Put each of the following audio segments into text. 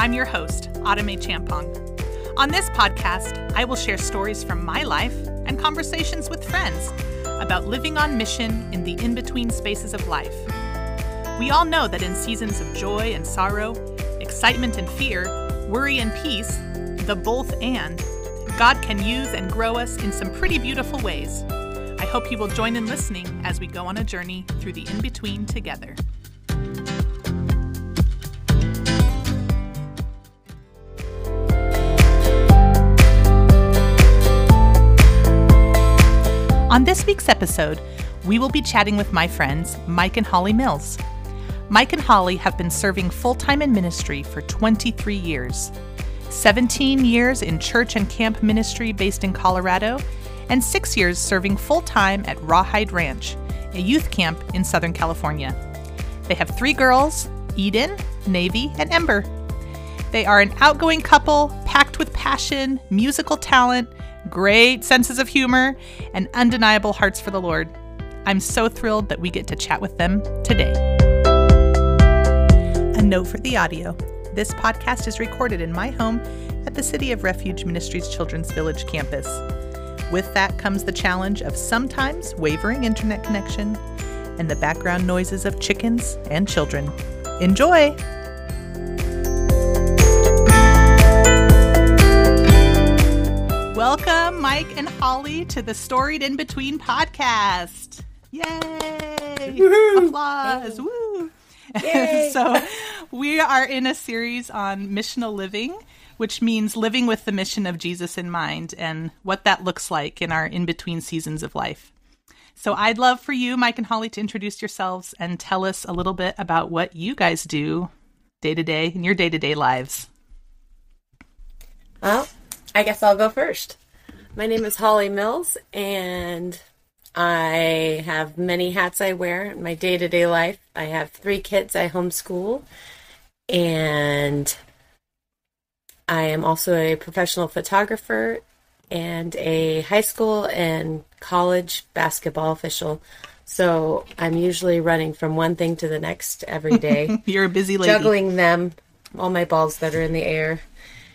I'm your host, Autumn Champong. On this podcast, I will share stories from my life and conversations with friends about living on mission in the in between spaces of life. We all know that in seasons of joy and sorrow, excitement and fear, worry and peace, the both and, God can use and grow us in some pretty beautiful ways. I hope you will join in listening as we go on a journey through the in between together. On this week's episode, we will be chatting with my friends Mike and Holli Mills. Mike and Holli have been serving full time in ministry for 23 years 17 years in church and camp ministry based in Colorado, and six years serving full time at Rawhide Ranch, a youth camp in Southern California. They have three girls Eden, Navy, and Ember. They are an outgoing couple, packed with passion, musical talent, great senses of humor, and undeniable hearts for the Lord. I'm so thrilled that we get to chat with them today. A note for the audio this podcast is recorded in my home at the City of Refuge Ministries Children's Village campus. With that comes the challenge of sometimes wavering internet connection and the background noises of chickens and children. Enjoy! Welcome, Mike and Holli, to the Storied In Between podcast. Yay! Woo-hoo! Applause! Hey. Woo! so, we are in a series on missional living, which means living with the mission of Jesus in mind and what that looks like in our in between seasons of life. So, I'd love for you, Mike and Holli, to introduce yourselves and tell us a little bit about what you guys do day to day in your day to day lives. Well, I guess I'll go first. My name is Holli Mills, and I have many hats I wear in my day to day life. I have three kids I homeschool, and I am also a professional photographer and a high school and college basketball official. So I'm usually running from one thing to the next every day. You're a busy lady. Juggling them, all my balls that are in the air.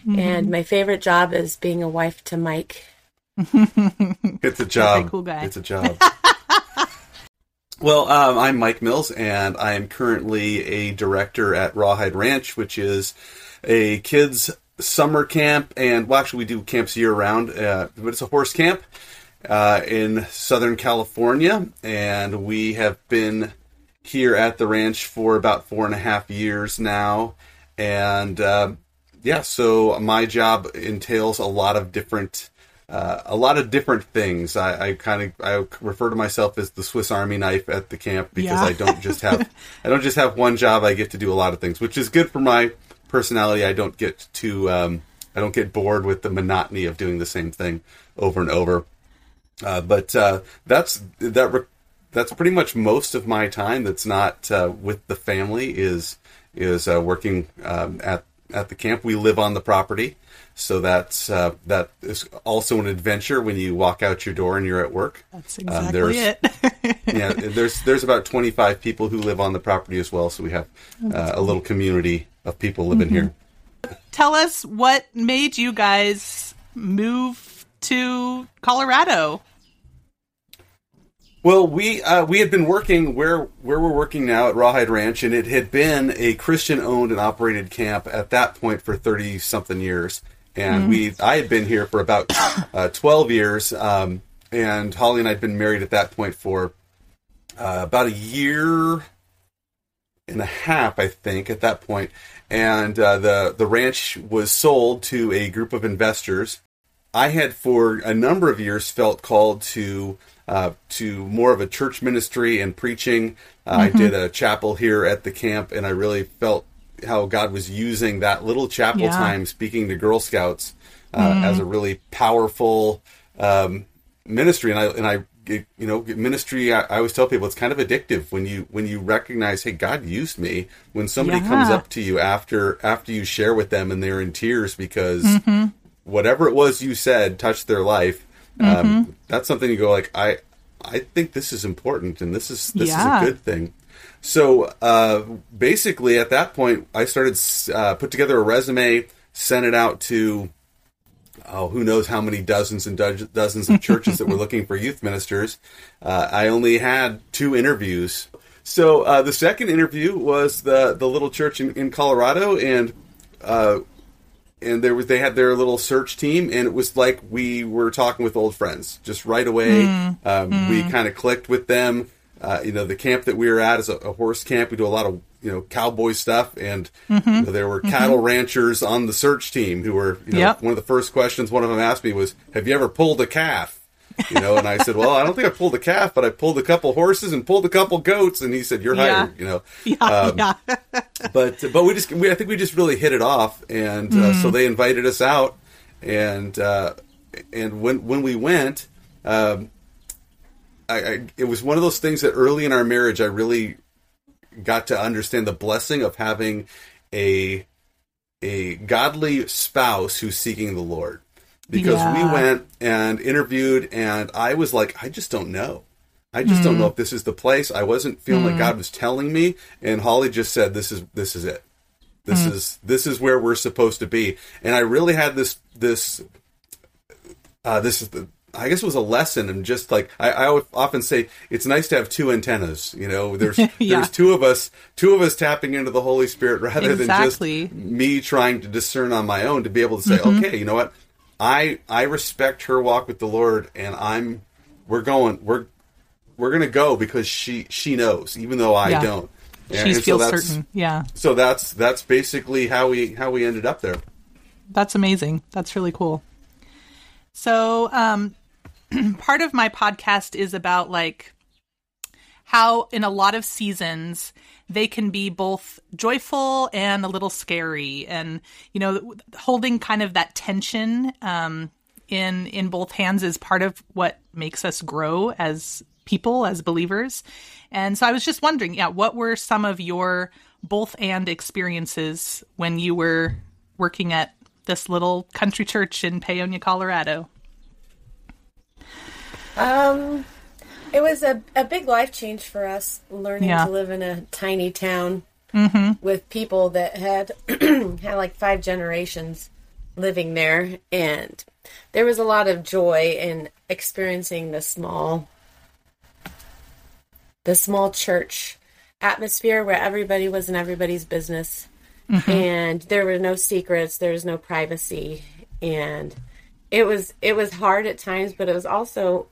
Mm-hmm. And my favorite job is being a wife to Mike. it's a job. cool guy. It's a job. well, um, I'm Mike Mills, and I am currently a director at Rawhide Ranch, which is a kids summer camp, and well, actually, we do camps year round, uh, but it's a horse camp uh, in Southern California, and we have been here at the ranch for about four and a half years now, and uh, yeah, so my job entails a lot of different. Uh, a lot of different things. I, I kind of I refer to myself as the Swiss Army knife at the camp because yeah. I don't just have I don't just have one job. I get to do a lot of things, which is good for my personality. I don't get to um, I don't get bored with the monotony of doing the same thing over and over. Uh, but uh, that's that. Re- that's pretty much most of my time. That's not uh, with the family. Is is uh, working um, at at the camp. We live on the property, so that's uh, that is also an adventure when you walk out your door and you're at work. That's um, exactly um, it. yeah, there's there's about 25 people who live on the property as well, so we have uh, a little community of people living mm-hmm. here. Tell us what made you guys move to Colorado. Well, we uh, we had been working where where we're working now at Rawhide Ranch, and it had been a Christian owned and operated camp at that point for thirty something years. And mm. we I had been here for about uh, twelve years, um, and Holli and I had been married at that point for uh, about a year and a half, I think, at that point. And uh, the the ranch was sold to a group of investors. I had for a number of years felt called to uh, to more of a church ministry and preaching. Uh, mm-hmm. I did a chapel here at the camp, and I really felt how God was using that little chapel yeah. time speaking to Girl Scouts uh, mm. as a really powerful um, ministry. And I and I you know ministry I, I, always tell people it's kind of addictive when you when you recognize hey god used me when somebody yeah. comes up to you after after you share with them and they're in tears because mm-hmm. whatever it was you said touched their life um, mm-hmm. that's something you go like I I think this is important and this is this yeah. is a good thing. So uh, basically, at that point, I started uh, put together a resume, sent it out to oh, who knows how many dozens and do- dozens of churches that were looking for youth ministers. Uh, I only had two interviews. So uh, the second interview was the the little church in, in Colorado, and uh, and there was they had their little search team, and it was like we were talking with old friends just right away. Mm. Um, mm. We kind of clicked with them. Uh, you know, the camp that we were at is a, a, horse camp. We do a lot of you know cowboy stuff, and mm-hmm. you know, there were mm-hmm. cattle ranchers on the search team who were you know yep. one of the first questions one of them asked me was, "Have you ever pulled a calf?" You know, and I said, "Well, I don't think I pulled a calf, but I pulled a couple horses and pulled a couple goats." And he said, "You're hired." Yeah. You know, yeah, um, yeah. but but we just we, I think we just really hit it off, and uh, mm. so they invited us out, and uh, and when when we went. Um, I, I, it was one of those things that early in our marriage I really got to understand the blessing of having a a godly spouse who's seeking the Lord. Because yeah. we went and interviewed, and I was like, I just don't know. I just mm. don't know if this is the place. I wasn't feeling mm. like God was telling me, and Holli just said, "This is this is it. This mm. is this is where we're supposed to be." And I really had this this uh, this is the I guess it was a lesson and just like I, I often say it's nice to have two antennas. You know, there's yeah. there's two of us, two of us tapping into the Holy Spirit rather exactly. than just me trying to discern on my own to be able to say, mm-hmm. okay, you know what, I I respect her walk with the Lord, and I'm we're going we're we're gonna go because she she knows, even though I yeah. don't. And, she feels so certain. Yeah. So that's that's basically how we how we ended up there. That's amazing. That's really cool. So, um, part of my podcast is about like how in a lot of seasons they can be both joyful and a little scary. And you know holding kind of that tension um, in in both hands is part of what makes us grow as people as believers. And so i was just wondering yeah what were some of your both and experiences when you were working at this little country church in paonia colorado? Um, it was a, a big life change for us learning yeah. to live in a tiny town mm-hmm. with people that had had like five generations living there, and there was a lot of joy in experiencing the small the small church atmosphere where everybody was in everybody's business mm-hmm. and there were no secrets there was no privacy and it was it was hard at times but it was also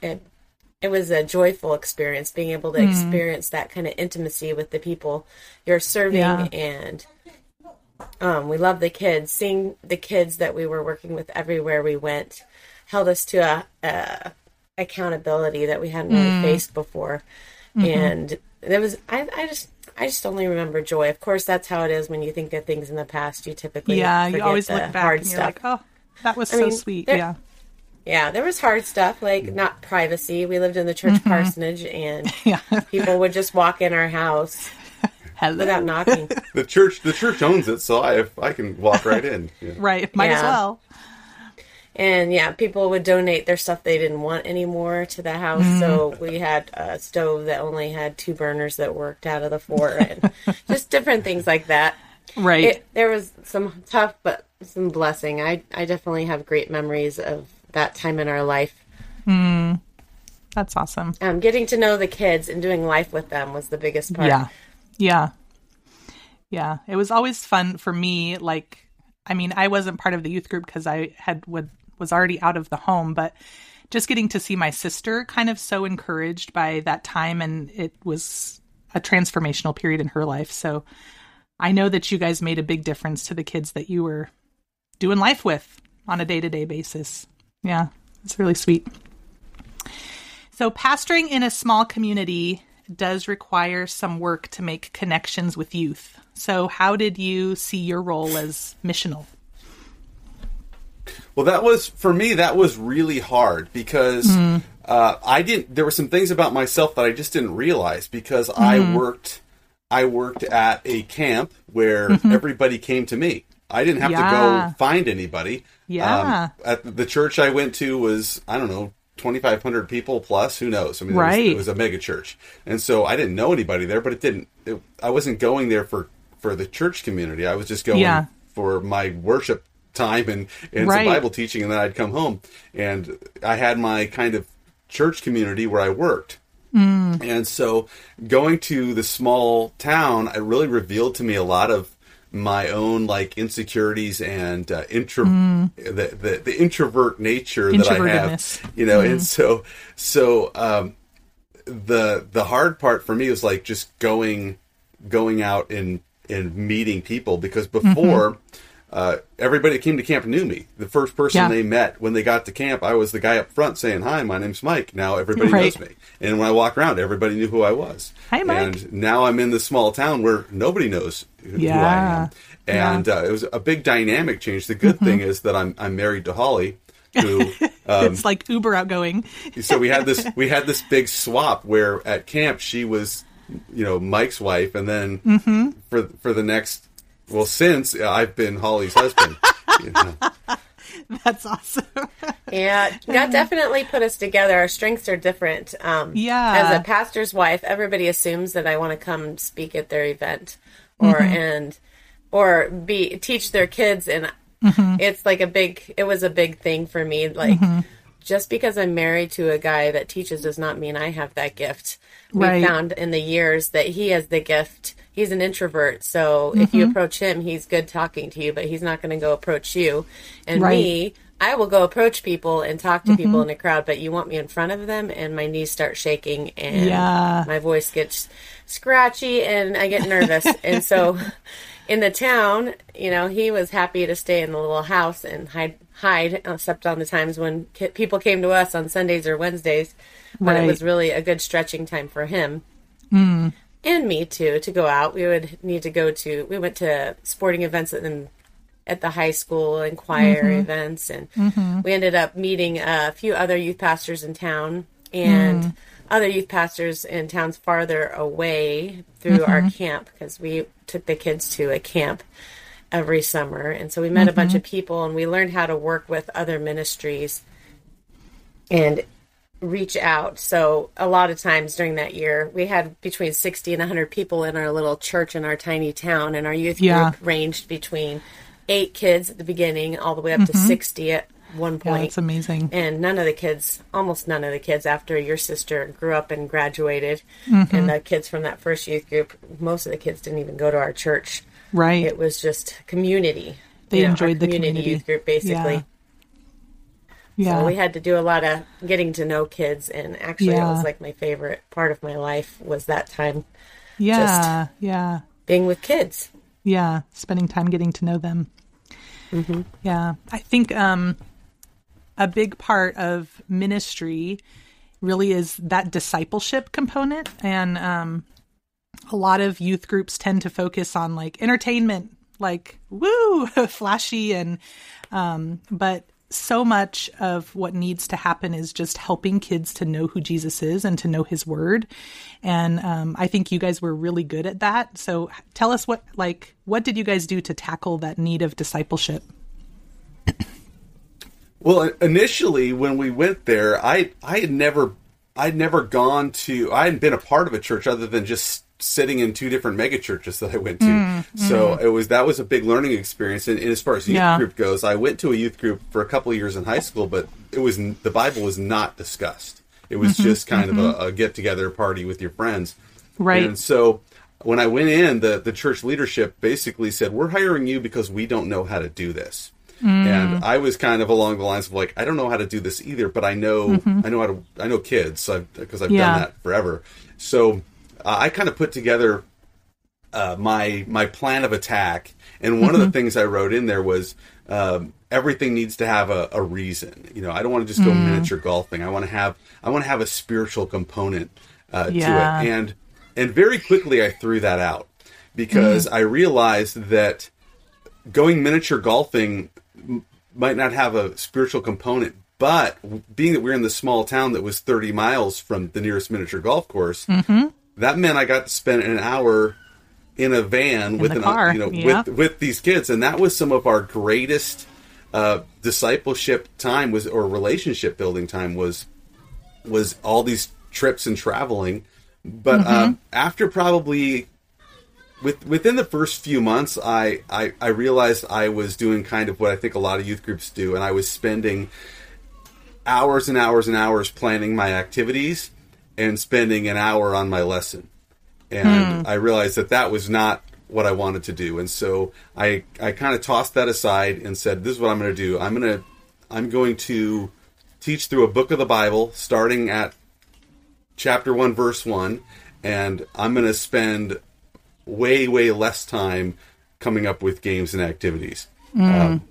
it it was a joyful experience being able to mm. experience that kind of intimacy with the people you're serving yeah. and um, we love the kids seeing the kids that we were working with everywhere we went held us to a, a accountability that we hadn't really mm. faced before mm-hmm. and there was I, I just I just only remember joy. Of course, that's how it is when you think of things in the past. You typically yeah, you always look back and you're stuff. like, oh, that was I so mean, sweet. There, yeah, yeah, there was hard stuff like not privacy. We lived in the church mm-hmm. parsonage, and yeah. people would just walk in our house Hello. without knocking. the church, the church owns it, so I I can walk right in. Yeah. Right, might yeah. as well. And yeah, people would donate their stuff they didn't want anymore to the house. Mm. So we had a stove that only had two burners that worked out of the four, and just different things like that. Right. It, there was some tough, but some blessing. I I definitely have great memories of that time in our life. Mm, that's awesome. Um, getting to know the kids and doing life with them was the biggest part. Yeah. Yeah. Yeah. It was always fun for me. Like, I mean, I wasn't part of the youth group because I had would, was already out of the home, but just getting to see my sister kind of so encouraged by that time. And it was a transformational period in her life. So I know that you guys made a big difference to the kids that you were doing life with on a day to day basis. Yeah, it's really sweet. So, pastoring in a small community does require some work to make connections with youth. So, how did you see your role as missional? Well, that was for me. That was really hard because mm. uh, I didn't. There were some things about myself that I just didn't realize because mm. I mm-hmm. worked. I worked at a camp where mm-hmm. everybody came to me. I didn't have yeah. to go find anybody. Yeah. Um, at the church I went to was I don't know 2,500 people plus. Who knows? I mean, it, Right. was, it was a mega church, and so I didn't know anybody there. But it didn't. It, I wasn't going there for for the church community. I was just going Yeah. for my worship time and and Right. some Bible teaching, and then I'd come home. And I had my kind of church community where I worked. And so going to the small town, it really revealed to me a lot of my own like insecurities and uh, intro the, the the introvert nature that I have, you know. And so so um, the the hard part for me was like just going going out and and meeting people because before. Uh, everybody that came to camp knew me. The first person Yeah. they met when they got to camp, I was the guy up front saying, "Hi, my name's Mike." Now everybody Right. knows me, and when I walk around, everybody knew who I was. Hi, Mike. And now I'm in this small town where nobody knows who who I am, and uh, it was a big dynamic change. The good thing is that I'm I'm married to Holli, who um, it's like uber outgoing. so we had this we had this big swap where at camp she was you know Mike's wife, and then Mm-hmm. for for the next well since I've been Holli's husband. you know. That's awesome. Yeah, that definitely put us together. Our strengths are different. Um, Yeah. As a pastor's wife, everybody assumes that I want to come speak at their event, or Mm-hmm. and or be teach their kids, and Mm-hmm. it's like a big. It was a big thing for me. Like just because I'm married to a guy that teaches does not mean I have that gift. Right. We found in the years that he has the gift. He's an introvert, so if Mm-hmm. you approach him, he's good talking to you, but he's not going to go approach you. And Right. me, I will go approach people and talk to people in a crowd, but you want me in front of them, and my knees start shaking, and Yeah. my voice gets scratchy, and I get nervous. and so, in the town, you know, he was happy to stay in the little house and hide, hide, except on the times when ki- people came to us on Sundays or Wednesdays. But Right. it was really a good stretching time for him and me too to go out. We would need to go to. We went to sporting events at the, at the high school and choir mm-hmm. events, and mm-hmm. we ended up meeting a few other youth pastors in town and mm. other youth pastors in towns farther away through our mm-hmm. camp because we took the kids to a camp every summer, and so we met a bunch of people and we learned how to work with other ministries. And reach out. So a lot of times during that year, we had between 60 and 100 people in our little church in our tiny town, and our youth Yeah. group ranged between eight kids at the beginning all the way up to mm-hmm. 60 at one Yeah, point. that's amazing. and none of the kids, almost none of the kids after your sister grew up and graduated, mm-hmm. and the kids from that first youth group, most of the kids didn't even go to our church. Right. It was just community. They you know, enjoyed the community. youth group basically. Yeah. So we had to do a lot of getting to know kids, and actually, Yeah. it was like my favorite part of my life was that time yeah. yeah. being with kids. Yeah, spending time getting to know them. Yeah, I think um, a big part of ministry really is that discipleship component, and um, a lot of youth groups tend to focus on like entertainment, like woo, flashy, and um, but so much of what needs to happen is just helping kids to know who Jesus is and to know His Word, and um, I think you guys were really good at that. So tell us what like what did you guys do to tackle that need of discipleship? Well, initially when we went there, I I had never I'd never gone to I hadn't been a part of a church other than just sitting in two different mega churches that I went to. Mm, so mm. it was that was a big learning experience. And, and as far as youth Yeah. group goes, I went to a youth group for a couple of years in high school, but it was the Bible was not discussed. It was mm-hmm, just kind of a, mm-hmm. a get together party with your friends. Right. And so when I went in, the, the church leadership basically said, We're hiring you because we don't know how to do this. And mm. I was kind of along the lines of like, I don't know how to do this either, but I know mm-hmm. I know how to I know kids because I've Yeah. done that forever. So uh, I kind of put together uh, my my plan of attack, and one of the things I wrote in there was um, everything needs to have a, a reason. You know, I don't want to just go miniature golfing. I want to have I want to have a spiritual component uh, Yeah. to it, and and very quickly I threw that out because I realized that going miniature golfing m- might not have a spiritual component. But being that we're in the small town that was 30 miles from the nearest miniature golf course, that meant I got to spend an hour in a van with an, car, you know yeah. with with these kids, and that was some of our greatest uh, discipleship time was or relationship building time was was all these trips and traveling. But um, after probably with within the first few months, I, I I realized I was doing kind of what I think a lot of youth groups do, and I was spending hours and hours and hours planning my activities and spending an hour on my lesson. And I realized that that was not what I wanted to do. And so I I kind of tossed that aside and said, this is what I'm going to do. I'm going to I'm going to teach through a book of the Bible starting at chapter 1 verse 1 and I'm going to spend way way less time coming up with games and activities. Um,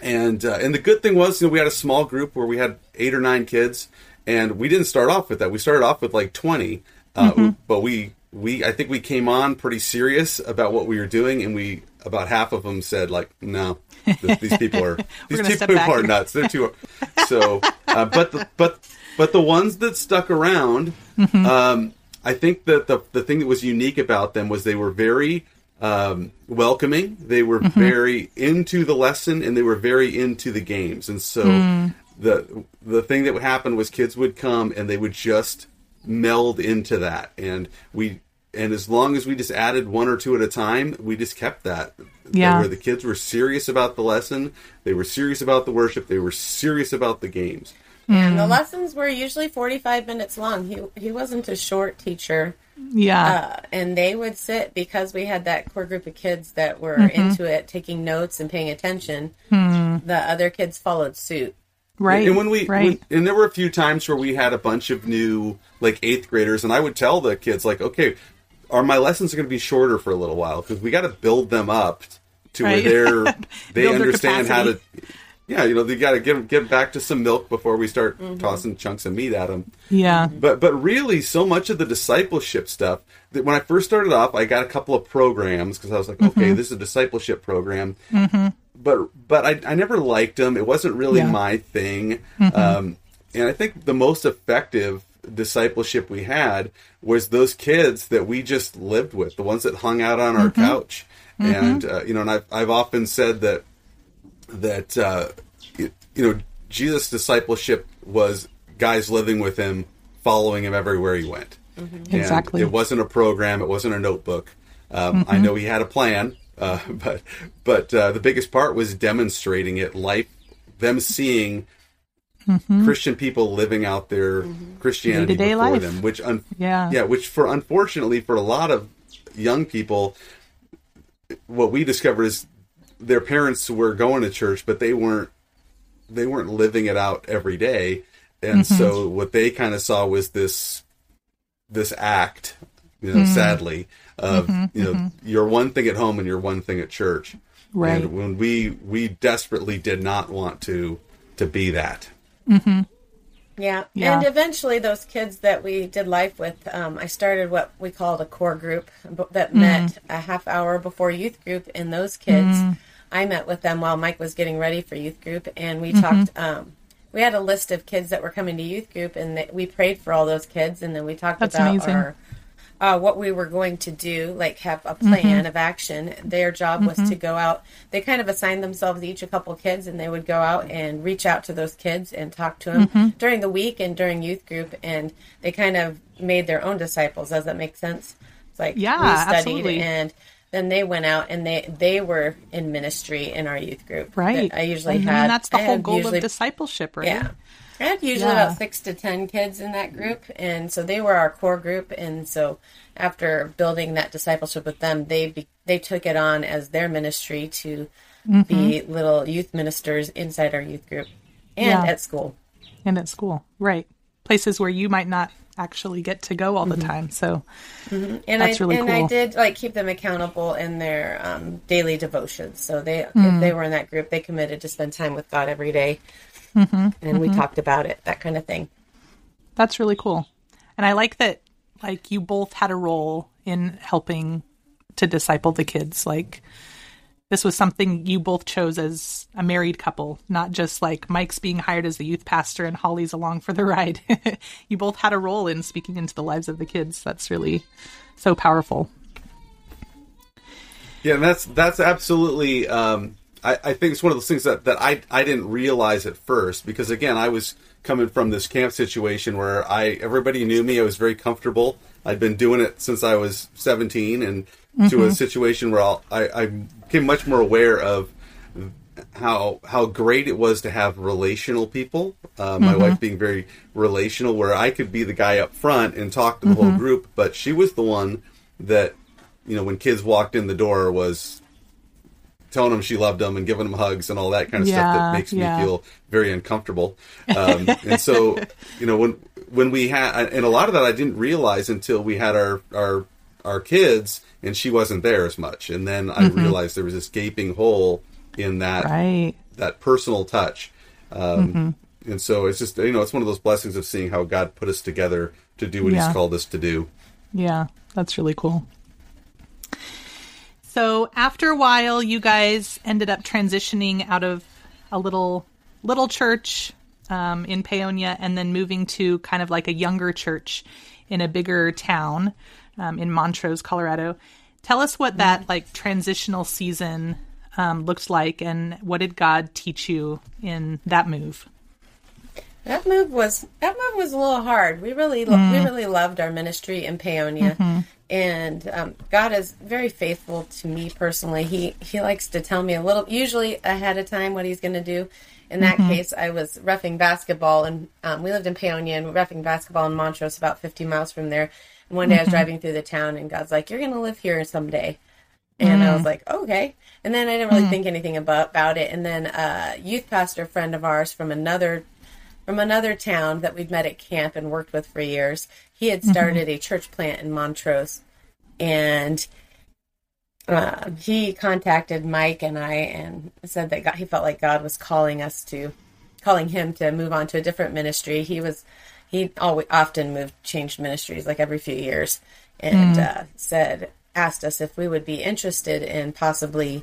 and uh, and the good thing was, you know, we had a small group where we had eight or nine kids, and we didn't start off with that. We started off with like twenty, uh, but we we I think we came on pretty serious about what we were doing, and we about half of them said like, no, th- these people are these people are nuts. They're too so. Uh, but the, but but the ones that stuck around, Mm-hmm. um, I think that the the thing that was unique about them was they were very um, welcoming. They were Mm-hmm. very into the lesson, and they were very into the games. And so Mm. The the thing that would happen was kids would come and they would just meld into that, and we. And as long as we just added one or two at a time, we just kept that. Yeah. Where the kids were serious about the lesson, they were serious about the worship, they were serious about the games. And the lessons were usually 45 minutes long. He, he wasn't a short teacher. Yeah. Uh, and they would sit because we had that core group of kids that were Mm-hmm. into it, taking notes and paying attention. The other kids followed suit. Right. And when we, right. when- and there were a few times where we had a bunch of new like eighth graders, and I would tell the kids like, okay, are my lessons going to be shorter for a little while because we got to build them up to Right. where they're they understand how to. Yeah, you know, they got to get get back to some milk before we start tossing chunks of meat at them. yeah. But but really, so much of the discipleship stuff that when I first started off, I got a couple of programs because I was like, Mm-hmm. okay, this is a discipleship program. But but I, I never liked them. It wasn't really Yeah. my thing. Mm-hmm. Um, and I think the most effective discipleship we had was those kids that we just lived with, the ones that hung out on our Mm-hmm. couch. And uh, you know, and I've I've often said that that uh, you, you know Jesus' discipleship was guys living with him, following him everywhere he went. And Exactly. It wasn't a program. It wasn't a notebook. Um, I know he had a plan, uh, but but uh, the biggest part was demonstrating it, life, them seeing Christian people living out their Christianity Day-to-day before life. them, which un- Yeah. yeah, which for unfortunately for a lot of young people, what we discovered is their parents were going to church, but they weren't they weren't living it out every day, and so what they kind of saw was this this act, you know, sadly, of mm-hmm, you know, mm-hmm. you're one thing at home and you're one thing at church. Right. And when we we desperately did not want to to be that. Mm-hmm. Yeah. Yeah. And eventually, those kids that we did life with, um, I started what we called a core group b- that met a half hour before youth group. And those kids, I met with them while Mike was getting ready for youth group. And we talked, um, we had a list of kids that were coming to youth group, and that we prayed for all those kids. And then we talked That's about amazing. our. Uh, what we were going to do, like have a plan mm-hmm. of action. Their job was to mm-hmm. go out. They kind of assigned themselves each a couple kids, and they would go out and reach out to those kids and talk to them mm-hmm. during the week and during youth group. And they kind of made their own disciples. Does that make sense? It's like Yeah, we studied, absolutely. and then they went out and they they were in ministry in our youth group. Right. I usually had. that's the I whole goal usually- of discipleship, right? yeah. I had usually Yeah. about six to ten kids in that group, and so they were our core group. And so, after building that discipleship with them, they be, they took it on as their ministry to be little youth ministers inside our youth group and Yeah. at school. And at school, right? Places where you might not actually get to go all the time. So And That's I really and I did like keep them accountable in their um, daily devotions. So they Hmm. if they were in that group, they committed to spend time with God every day. Mm-hmm. and we talked about it, that kind of thing. that's really cool. And I like that like you both had a role in helping to disciple the kids. Like this was something you both chose as a married couple, not just like Mike's being hired as the youth pastor and Holli's along for the ride. you both had a role in speaking into the lives of the kids. That's really so powerful. Yeah, and that's that's absolutely. Um, I, I think it's one of those things that, that I I didn't realize at first because again I was coming from this camp situation where I everybody knew me. I was very comfortable. I'd been doing it since I was 17, and to a mm-hmm. situation where I'll, I I became much more aware of how how great it was to have relational people. Uh, my mm-hmm. wife being very relational, where I could be the guy up front and talk to the whole mm-hmm. group, but she was the one that you know when kids walked in the door was telling them she loved them and giving them hugs and all that kind of stuff that makes yeah. me feel very uncomfortable. Um, and so you know when when we had and a lot of that I didn't realize until we had our our our kids and she wasn't there as much, and then I realized there was this gaping hole in that Right. that personal touch. Um, And so it's just you know it's one of those blessings of seeing how God put us together to do what Yeah. He's called us to do. Yeah, that's really cool. So after a while, you guys ended up transitioning out of a little little church um, in Paonia, and then moving to kind of like a younger church in a bigger town um, in Montrose, Colorado. Tell us what that like transitional season um, looked like, and what did God teach you in that move? That move was that move was a little hard. We really lo- we really loved our ministry in Paonia, and um, God is very faithful to me personally. He he likes to tell me a little, usually ahead of time, what He's going to do. In that case, I was roughing basketball, and um, we lived in Paonia, and roughing basketball in Montrose, about 50 miles from there. And one day I was driving through the town, and God's like, "You're going to live here someday." And I was like, okay. And then I didn't really think anything about, about it. And then a youth pastor friend of ours from another from another town that we'd met at camp and worked with for years. He had started a church plant in Montrose, and uh, he contacted Mike and I and said that God, he felt like God was calling us to, calling him to move on to a different ministry. He was, he always often moved, changed ministries like every few years, and uh, said asked us if we would be interested in possibly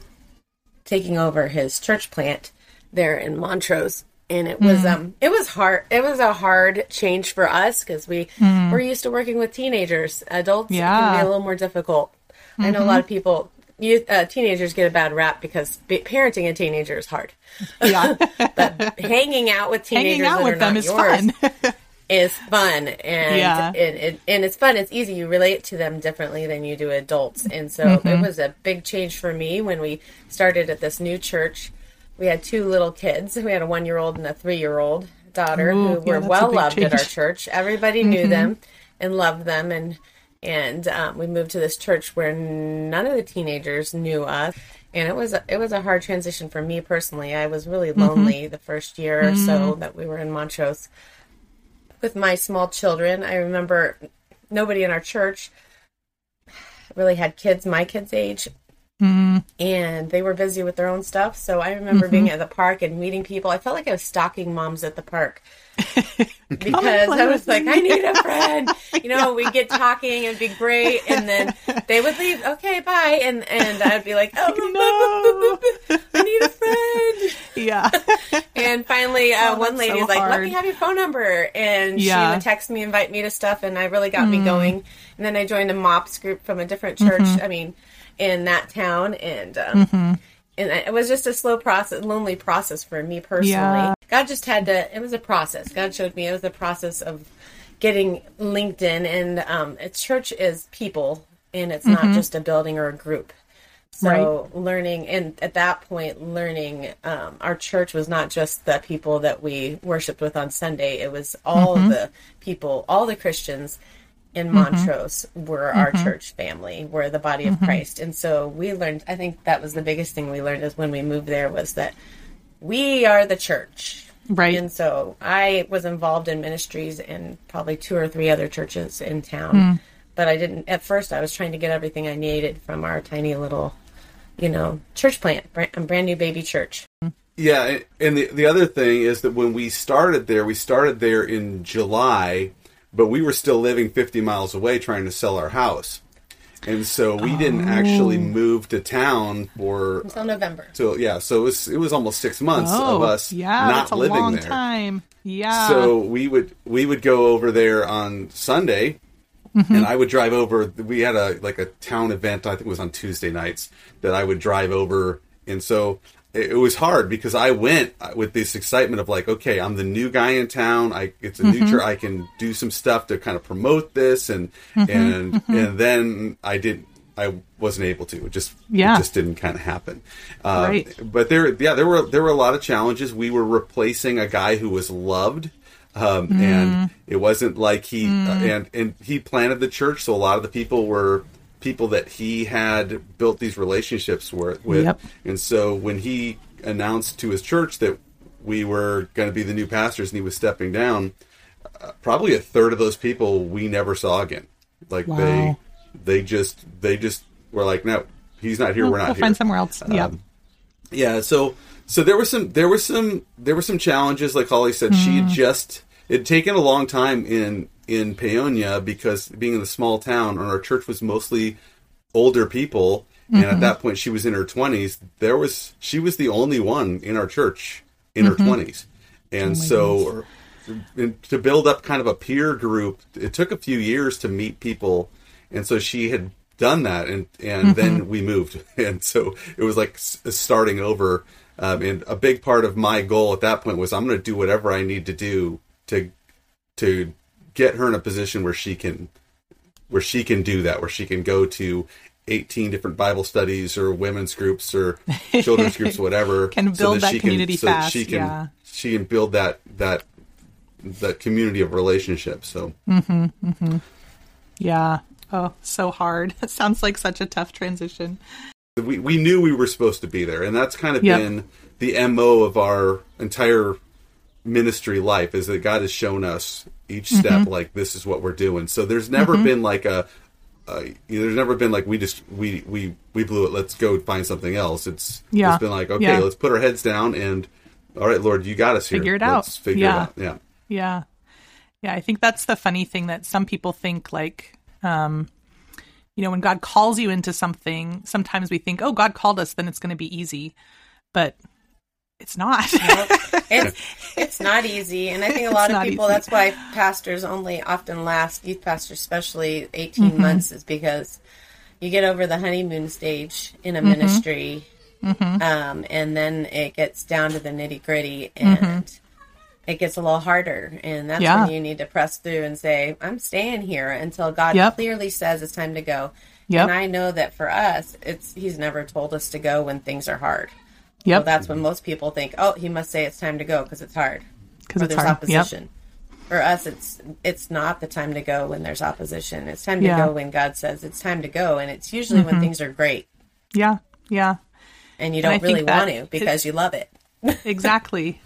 taking over his church plant there in Montrose. And it was um it was hard it was a hard change for us because we we're used to working with teenagers. Adults it can be a little more difficult. I know a lot of people youth uh, teenagers get a bad rap because be, parenting a teenager is hard. Yeah, But hanging out with teenagers hanging out that with are them not is yours fun. is fun and Yeah. and, and and it's fun. It's easy. You relate to them differently than you do adults, and so Mm-hmm. it was a big change for me when we started at this new church. We had two little kids. We had a one-year-old and a three-year-old daughter Ooh, who were well loved at our change. Mm-hmm. church. Everybody knew them and loved them, and and um, we moved to this church where none of the teenagers knew us. And it was a, it was a hard transition for me personally. I was really Mm-hmm. lonely the first year or so that we were in Montrose with my small children. I remember nobody in our church really had kids my kids' age. And they were busy with their own stuff. So I remember being at the park and meeting people. I felt like I was stalking moms at the park because I was like, I need a friend. You know, we'd get talking, it'd be great. And then they would leave, okay, bye. And, and I'd be like, oh, no, I need a friend. yeah, And finally, uh, Oh, one lady so was like, "Let me have your phone number," and Yeah. She would text me, invite me to stuff, and I really got me going. And then I joined a MOPS group from a different church. Mm-hmm. I mean, in that town, and um, and it was just a slow process, lonely process for me personally. Yeah. God just had to. It was a process. God showed me it was a process of getting linked in, and um, a church is people, and it's not just a building or a group. So learning, and at that point, learning, um, our church was not just the people that we worshipped with on Sunday. It was all the people, all the Christians in mm-hmm. Montrose were our mm-hmm. church family, were the body of mm-hmm. Christ. And so we learned, I think that was the biggest thing we learned is when we moved there was that we are the church. Right. And so I was involved in ministries in probably two or three other churches in town. Hmm. But I didn't, at first, I was trying to get everything I needed from our tiny little, you know, church plant, brand, a brand new baby church. Yeah, and the the other thing is that when we started there, we started there in July, but we were still living 50 miles away trying to sell our house. And so we didn't actually move to town for Until November. So yeah, so it was it was almost 6 months oh, of us yeah, not that's a living long there. time. Yeah, So we would we would go over there on Sunday, Mm-hmm. and I would drive over. We had a like a town event. I think it was on Tuesday nights that I would drive over, and so it, was hard because I went with this excitement of like, okay, I'm the new guy in town. I it's a new church. I can do some stuff to kind of promote this, and and and then I didn't. I wasn't able to. It just Yeah. it just didn't kind of happen. Um, Right. But there, yeah, there were there were a lot of challenges. We were replacing a guy who was loved, um, Mm. and it wasn't like he uh, and and he planted the church, so a lot of the people were people that he had built these relationships with. Yep. And so when he announced to his church that we were going to be the new pastors and he was stepping down, uh, probably a third of those people we never saw again. Like Wow. they they just they just were like, no, he's not here. we're not we'll here. find somewhere else. yeah. Yeah, so so there were some there were some there were some challenges. Like Holli said, she Mm-hmm. had just it had taken a long time in in Paonia because being in a small town, and our church was mostly older people, and Mm-hmm. at that point she was in her twenties. There was she was the only one in our church in Mm-hmm. her twenties, Oh and so. and to build up kind of a peer group, it took a few years to meet people, and so she had done that, and and Mm-hmm. then we moved, and so it was like s- starting over. Um, and a big part of my goal at that point was I'm going to do whatever I need to do to to get her in a position where she can where she can do that, where she can go to 18 different Bible studies or women's groups or children's groups, whatever. Can build that community so that fast, she can yeah. she can build that that that community of relationships. So Mm-hmm, mm-hmm. Yeah. Oh, so hard. It sounds like such a tough transition. we we knew we were supposed to be there, and that's kind of Yep. been the mo of our entire ministry life is that God has shown us each Mm-hmm. step like this is what we're doing. So there's never been like a uh, there's never been like we just we we we blew it. Let's go find something else. It's Yeah. it's been like okay, Yeah. let's put our heads down and all right, Lord, you got us here. Figure it out. Let's figure Yeah. it out. Yeah. Yeah. Yeah, I think that's the funny thing that some people think like um you know, when God calls you into something, sometimes we think, "Oh, God called us, then it's going to be easy." But it's not. it's it's not easy, and I think a lot of people. easy. That's why pastors only often last youth pastors, especially 18 Mm-hmm. months, is because you get over the honeymoon stage in a Mm-hmm. ministry, um, and then it gets down to the nitty gritty, Mm-hmm. and it gets a little harder, and that's Yeah. when you need to press through and say, "I'm staying here until God Yep. clearly says it's time to go." Yep. And I know that for us, it's He's never told us to go when things are hard. Yep. Well, that's when most people think, oh, he must say it's time to go because it's hard. Because it's there's hard. Yep. opposition. For us, it's it's not the time to go when there's opposition. It's time to Yeah. Mm-hmm. go when God says it's time to go, and it's usually when things are great yeah. Yeah. and you don't really want to because you love it. exactly.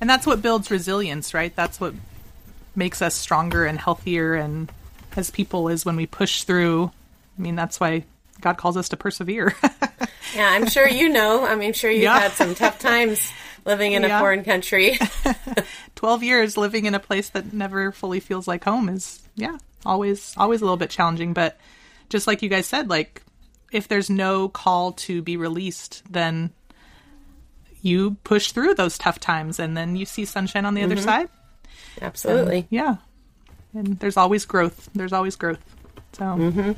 And that's what builds resilience, right? That's what makes us stronger and healthier and as people is when we push through. I mean, that's why God calls us to persevere. Yeah, I'm sure you know. I mean, sure you've Yeah. had some tough times living in a foreign country. 12 years living in a place that never fully feels like home is yeah, always always a little bit challenging, but just like you guys said, like if there's no call to be released, then you push through those tough times and then you see sunshine on the other mm-hmm. side. Absolutely. Yeah. And there's always growth. There's always growth. So mm-hmm.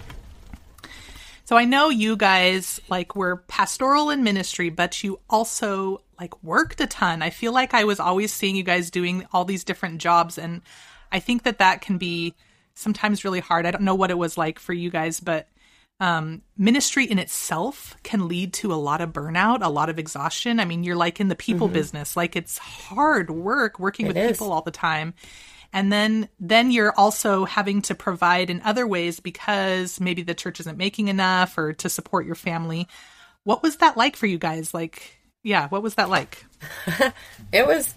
So I know you guys like were pastoral in ministry, but you also like worked a ton. I feel like I was always seeing you guys doing all these different jobs and I think that that can be sometimes really hard. I don't know what it was like for you guys, but um, ministry in itself can lead to a lot of burnout, a lot of exhaustion. I mean, you're like in the people business, like it's hard work working with is. people all the time. And then then you're also having to provide in other ways because maybe the church isn't making enough or to support your family. What was that like for you guys? Like, yeah, what was that like? It was.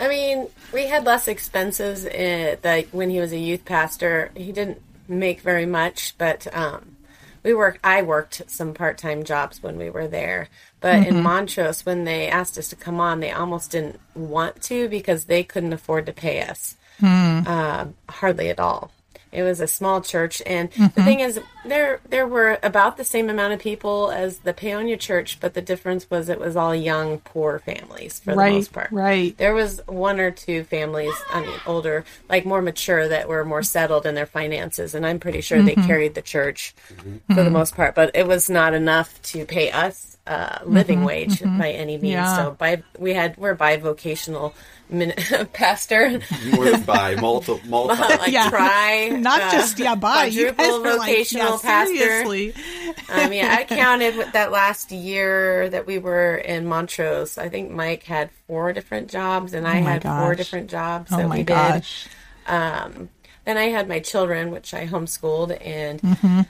I mean, we had less expenses. In, like when he was a youth pastor, he didn't make very much, but um, we worked. I worked some part-time jobs when we were there. But in Montrose, when they asked us to come on, they almost didn't want to because they couldn't afford to pay us Hmm. uh, hardly at all. It was a small church, and the mm-hmm. thing is, there there were about the same amount of people as the Paonia Church, but the difference was it was all young, poor families for Right, the most part. right. There was one or two families, I mean, older, like more mature, that were more settled in their finances, and I'm pretty sure they mm-hmm. carried the church mm-hmm. for the most part. But it was not enough to pay us uh, living wage by any means. Yeah. So by we had we're bivocational min- pastor. More than by multiple, multiple. like Yeah. try Not uh, just yeah, bye. You guys quadruple are like, vocational yeah, pastor. seriously. I mean, I counted with that last year that we were in Montrose. I think Mike had four different jobs, and I Oh my had four different jobs Oh that my we did. Um, then I had my children, which I homeschooled, and Mm-hmm.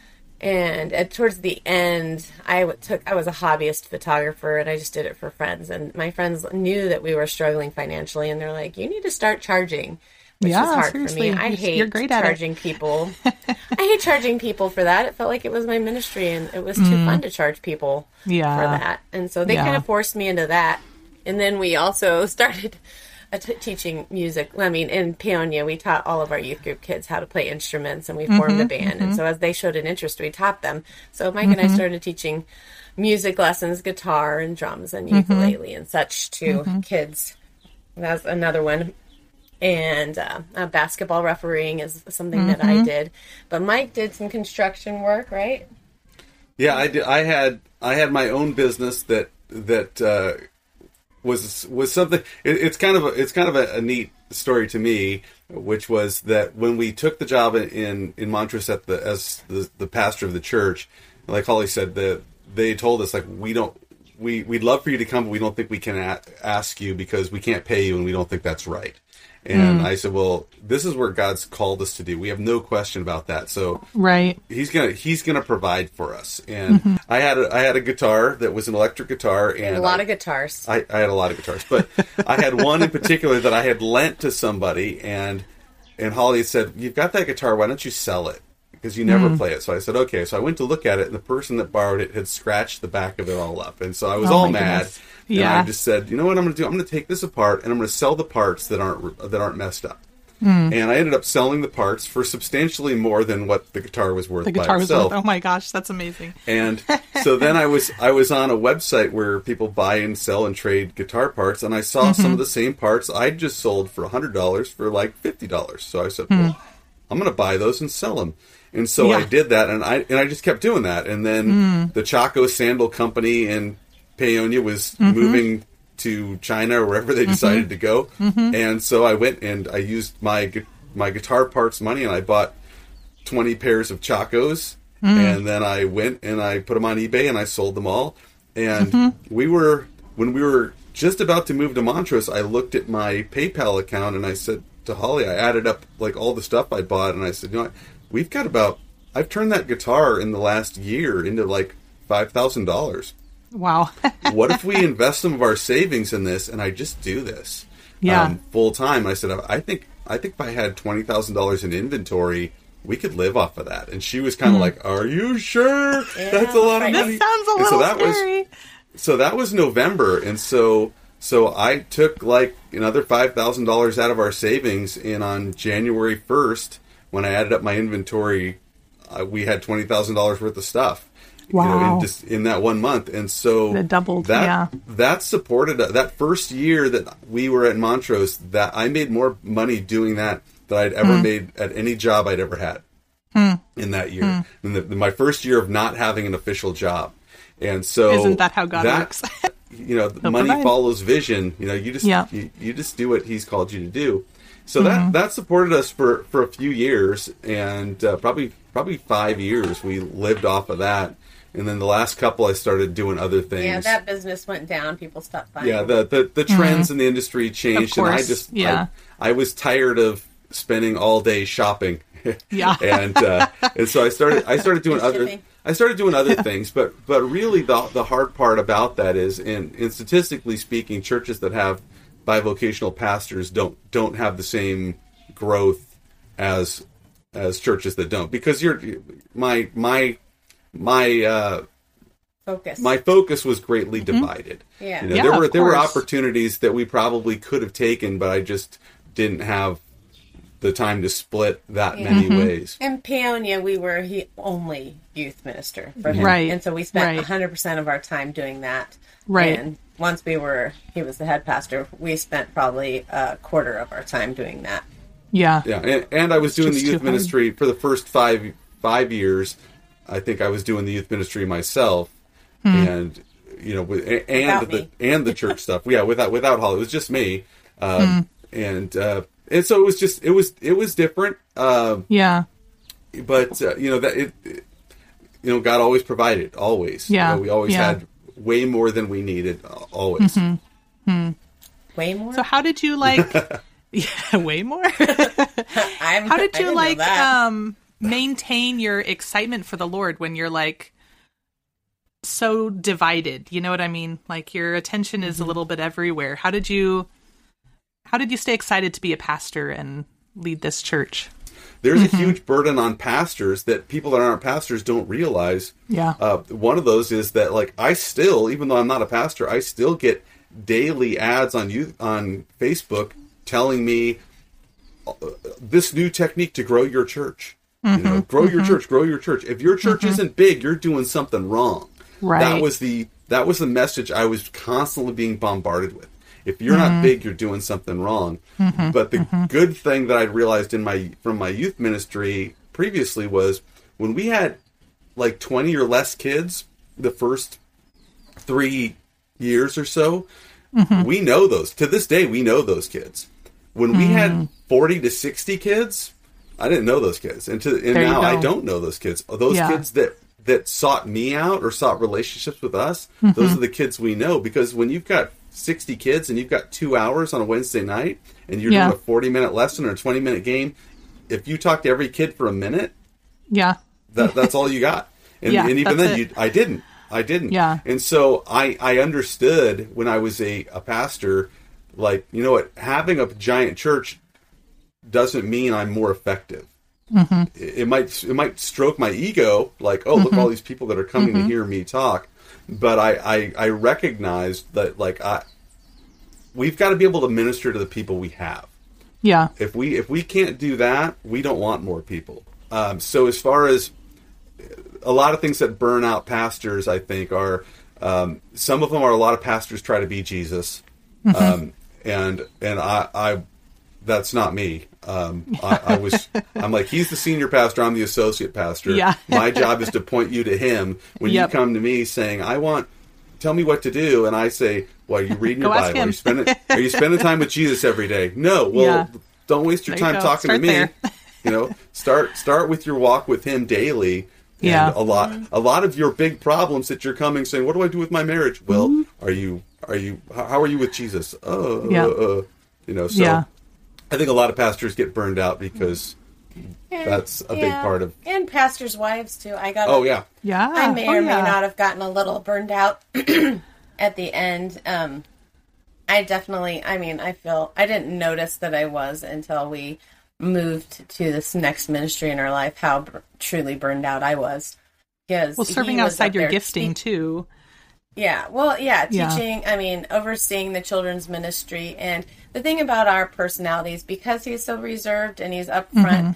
And at, towards the end, I took I was a hobbyist photographer, and I just did it for friends. And my friends knew that we were struggling financially, and they're like, "You need to start charging." Which Yeah, was hard seriously. for me. I You're- hate you're great at charging people. I hate charging people for that. It felt like it was my ministry, and it was too fun to charge people Mm. Yeah. for that. And so they Yeah. kind of forced me into that. And then we also started t- teaching music. I mean, in Paonia, we taught all of our youth group kids how to play instruments, and we formed a Mm-hmm, band. And so as they showed an interest, we taught them. So Mike and I started teaching music lessons, guitar and drums and Mm-hmm. ukulele and such to kids. That's another one. And uh, uh, basketball refereeing is something that Mm-hmm. I did. But Mike did some construction work, right? Yeah, I did. I had I had my own business that that uh, was was something. It, it's kind of a, it's kind of a, a neat story to me, which was that when we took the job in in Montrose at the as the, the pastor of the church, like Holli said, that they told us like we don't. We, we'd love for you to come, but we don't think we can a- ask you because we can't pay you and we don't think that's right. And I said, well, this is where God's called us to do. We have no question about that. So Right. he's gonna he's gonna provide for us. And Mm-hmm. I had a, I had a guitar that was an electric guitar, and a lot I, of guitars. I, I had a lot of guitars, but I had one in particular that I had lent to somebody, and and Holli said, "You've got that guitar. Why don't you sell it? Because you never Mm. play it." So I said, "Okay." So I went to look at it, and the person that borrowed it had scratched the back of it all up, and so I was Oh all mad. goodness. And Yeah. I just said, "You know what I'm going to do? I'm going to take this apart, and I'm going to sell the parts that aren't that aren't messed up." Hmm. And I ended up selling the parts for substantially more than what the guitar was worth The by guitar was itself. worth, oh my gosh, that's amazing. And so then I was I was on a website where people buy and sell and trade guitar parts, and I saw some Mm-hmm. of the same parts I'd just sold for hundred dollars for like fifty dollars. So I said, "Well, I'm going to buy those and sell them." And so I. Yeah. Hmm. did that, and I and I just kept doing that. And then the Chaco Sandal Company in Paonia was Mm-hmm. moving to China or wherever they decided to go, Mm-hmm. and so I went and I used my my guitar parts money, and I bought 20 pairs of Chacos. And then I went and I put them on eBay and I sold them all. And we were, when we were just about to move to Montrose, I looked at my PayPal account and I said to Holli, I added up like all the stuff I bought and I said, you know what? We've got about, I've turned that guitar in the last year into like $5,000. Wow. What if we invest some of our savings in this and I just do this? Yeah. full time. I said, I think I think if I had twenty thousand dollars in inventory, we could live off of that. And she was kind of like, "Are you sure? That's a lot of money." this sounds a And little so that scary. was so that was November, and so so I took like another five thousand dollars out of our savings, and on January first, when I added up my inventory, uh, we had twenty thousand dollars worth of stuff. You know, Wow. in just in that one month, and so That doubled, That yeah. that supported that first year that we were at Montrose. That I made more money doing that than I'd ever Hmm. made at any job I'd ever had in that year. In the, my first year of not having an official job, and so Isn't that how God works? you know, He'll money provide. follows vision. You know, you just Yeah. you, you just do what He's called you to do. So Mm-hmm. that that supported us for for a few years, and uh, probably probably five years we lived off of that. And then the last couple, I started doing other things. Yeah, that business went down. People stopped buying. Yeah, the the, the trends in the industry changed, Mm-hmm. Of and I just yeah. I, I was tired of spending all day shopping. Yeah. and uh, and so I started I started doing other I started doing other things, but but really the the hard part about that is, in, in statistically speaking, churches that have bivocational pastors don't don't have the same growth as as churches that don't because you're my my my uh, Focus. my focus was greatly divided. Yeah. You know, Yeah, there were of there were opportunities that we probably could have taken, but I just didn't have the time to split that Yeah. many ways. In Paonia, we were the only youth minister for him. Right, And so we spent right. 100% of our time doing that. Right. And once we were, he was the head pastor, we spent probably a quarter of our time doing that. Yeah. Yeah, and, and I was doing the just too youth ministry for the first five five years. I think I was doing the youth ministry myself, Hmm. and you know, with, and Without the me. and the church stuff. Yeah, without without Holli, it was just me, um, and uh, and so it was just it was it was different. Um, Yeah. but uh, you know that it, it- you know God always provided always. You Yeah, know, we always yeah. had way more than we needed uh, always. Mm-hmm. Way more. So how did you like? yeah, way more. I'm, How did I you didn't know like that. um maintain your excitement for the Lord when you're like so divided? You know what I mean? Like your attention is a Mm-hmm. little bit everywhere. How did you how did you stay excited to be a pastor and lead this church? There's Mm-hmm. a huge burden on pastors that people that aren't pastors don't realize. Yeah. Uh, one of those is that like I still, even though I'm not a pastor, I still get daily ads on you on Facebook telling me uh, this new technique to grow your church. You Mm-hmm. know, grow your church, grow your church. If your church isn't big, you're doing something wrong. Right. That was the that was the message I was constantly being bombarded with. If you're Mm-hmm. not big, you're doing something wrong. But the good thing that I realized in my from my youth ministry previously was when we had like 20 or less kids the first 3 years or so, Mm-hmm. we know those. To this day we know those kids. When we Mm. had 40 to 60 kids, I didn't know those kids. And to and There now I don't know those kids. Those Yeah. kids that that sought me out or sought relationships with us, Mm-hmm. those are the kids we know because when you've got 60 kids and you've got 2 hours on a Wednesday night and you're Yeah. doing a 40 minute lesson or a 20 minute game, if you talk to every kid for a minute, Yeah. that that's all you got. And, Yeah, and even then, you, I didn't. I didn't. Yeah. And so I I understood when I was a, a pastor, like you know what, having a giant church doesn't mean I'm more effective. Mm-hmm. It, it might it might stroke my ego, like oh look all these people that are coming Mm-hmm. to hear me talk, but I I, I recognize that like I we've got to be able to minister to the people we have Yeah. if we if we can't do that, we don't want more people. Um, so as far as a lot of things that burn out pastors, I think are um, some of them are a lot of pastors try to be Jesus, um, and and I, I that's not me. Um, I, I was I'm like he's the senior pastor, I'm the associate pastor. Yeah. My job is to point you to him when Yep. you come to me saying I want tell me what to do, and I say, well, are you reading your Bible? Are you spending Are you spending time with Jesus every day? No. Well, Yeah. don't waste your There time go. talking Start to me. there. you know, start start with your walk with him daily. And Yeah. a lot a lot of your big problems that you're coming saying, "What do I do with my marriage?" Well, Mm-hmm. are you are you how how are you with Jesus? Oh, Yeah. uh, uh, you know, so Yeah. I think a lot of pastors get burned out because that's a big part of and pastors' wives too. I got. Oh yeah. Yeah. I may Oh, or may yeah. not have gotten a little burned out at the end. Um, I definitely, I mean, I feel I didn't notice that I was until we moved to this next ministry in our life. How br- truly burned out I was. Because Well, serving outside your gifting te- too. Yeah, well, yeah, Yeah. teaching, I mean, overseeing the children's ministry. And the thing about our personalities, because he's so reserved and he's upfront, Mm-hmm.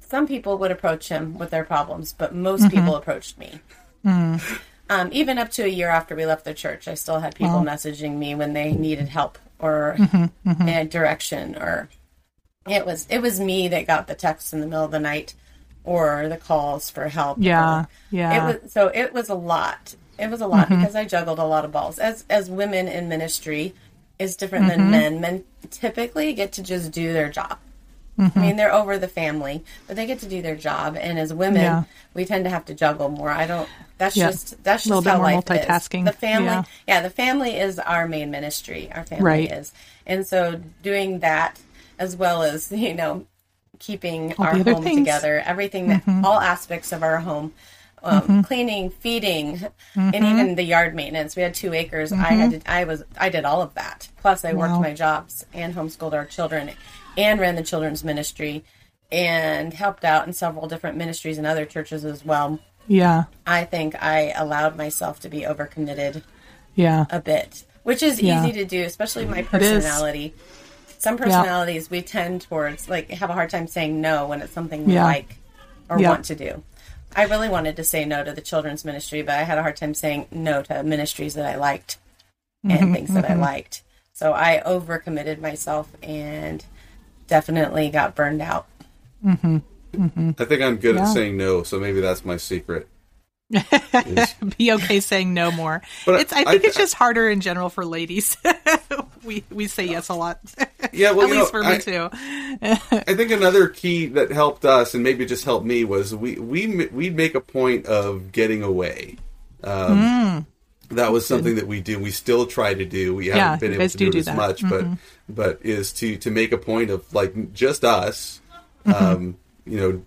some people would approach him with their problems, but most Mm-hmm. people approached me. Mm. Um, even up to a year after we left the church, I still had people messaging me when they needed help or Mm-hmm, uh, direction, or it was it was me that got the texts in the middle of the night or the calls for help. Yeah. or- Yeah. it was so it was a lot. It was a lot mm-hmm. because I juggled a lot of balls. As as women in ministry is different than mm-hmm. men. Men typically get to just do their job. I mm-hmm. mean, they're over the family, but they get to do their job. And as women, Yeah. we tend to have to juggle more. I don't. That's Yeah. just that's just how more life multitasking. is. The family, Yeah. yeah. the family is our main ministry. Our family Right. is, and so doing that as well as you know keeping All our home things. together, everything that all aspects of our home, um, Mm-hmm. cleaning, feeding, and even the yard maintenance. We had two acres. I had to, I was I did all of that. Plus, I worked Mm-hmm. Wow. my jobs and homeschooled our children, and ran the children's ministry, and helped out in several different ministries and other churches as well. yeah. I think I allowed myself to be overcommitted Yeah. a bit, which is Yeah. easy to do, especially my personality. Some personalities we tend towards like have a hard time saying no when it's something we Yeah. like or Yeah. want to do. I really wanted to say no to the children's ministry, but I had a hard time saying no to ministries that I liked and Mm-hmm, things that I mm-hmm. liked. So I overcommitted myself and definitely got burned out. Mm-hmm, mm-hmm. I think I'm good Yeah. at saying no, so maybe that's my secret. Be okay saying no more. But it's. I think I- it's just harder in general for ladies. we we say yes a lot. Yeah, well, at least know, for me I- too. I think another key that helped us, and maybe just helped me, was we we we'd make a point of getting away. Um, That was something that we do. We still try to do. We. Yeah, haven't been able to do do, as that. Mm-hmm. much, but but is to to make a point of like just us. Mm-hmm. Um, you know,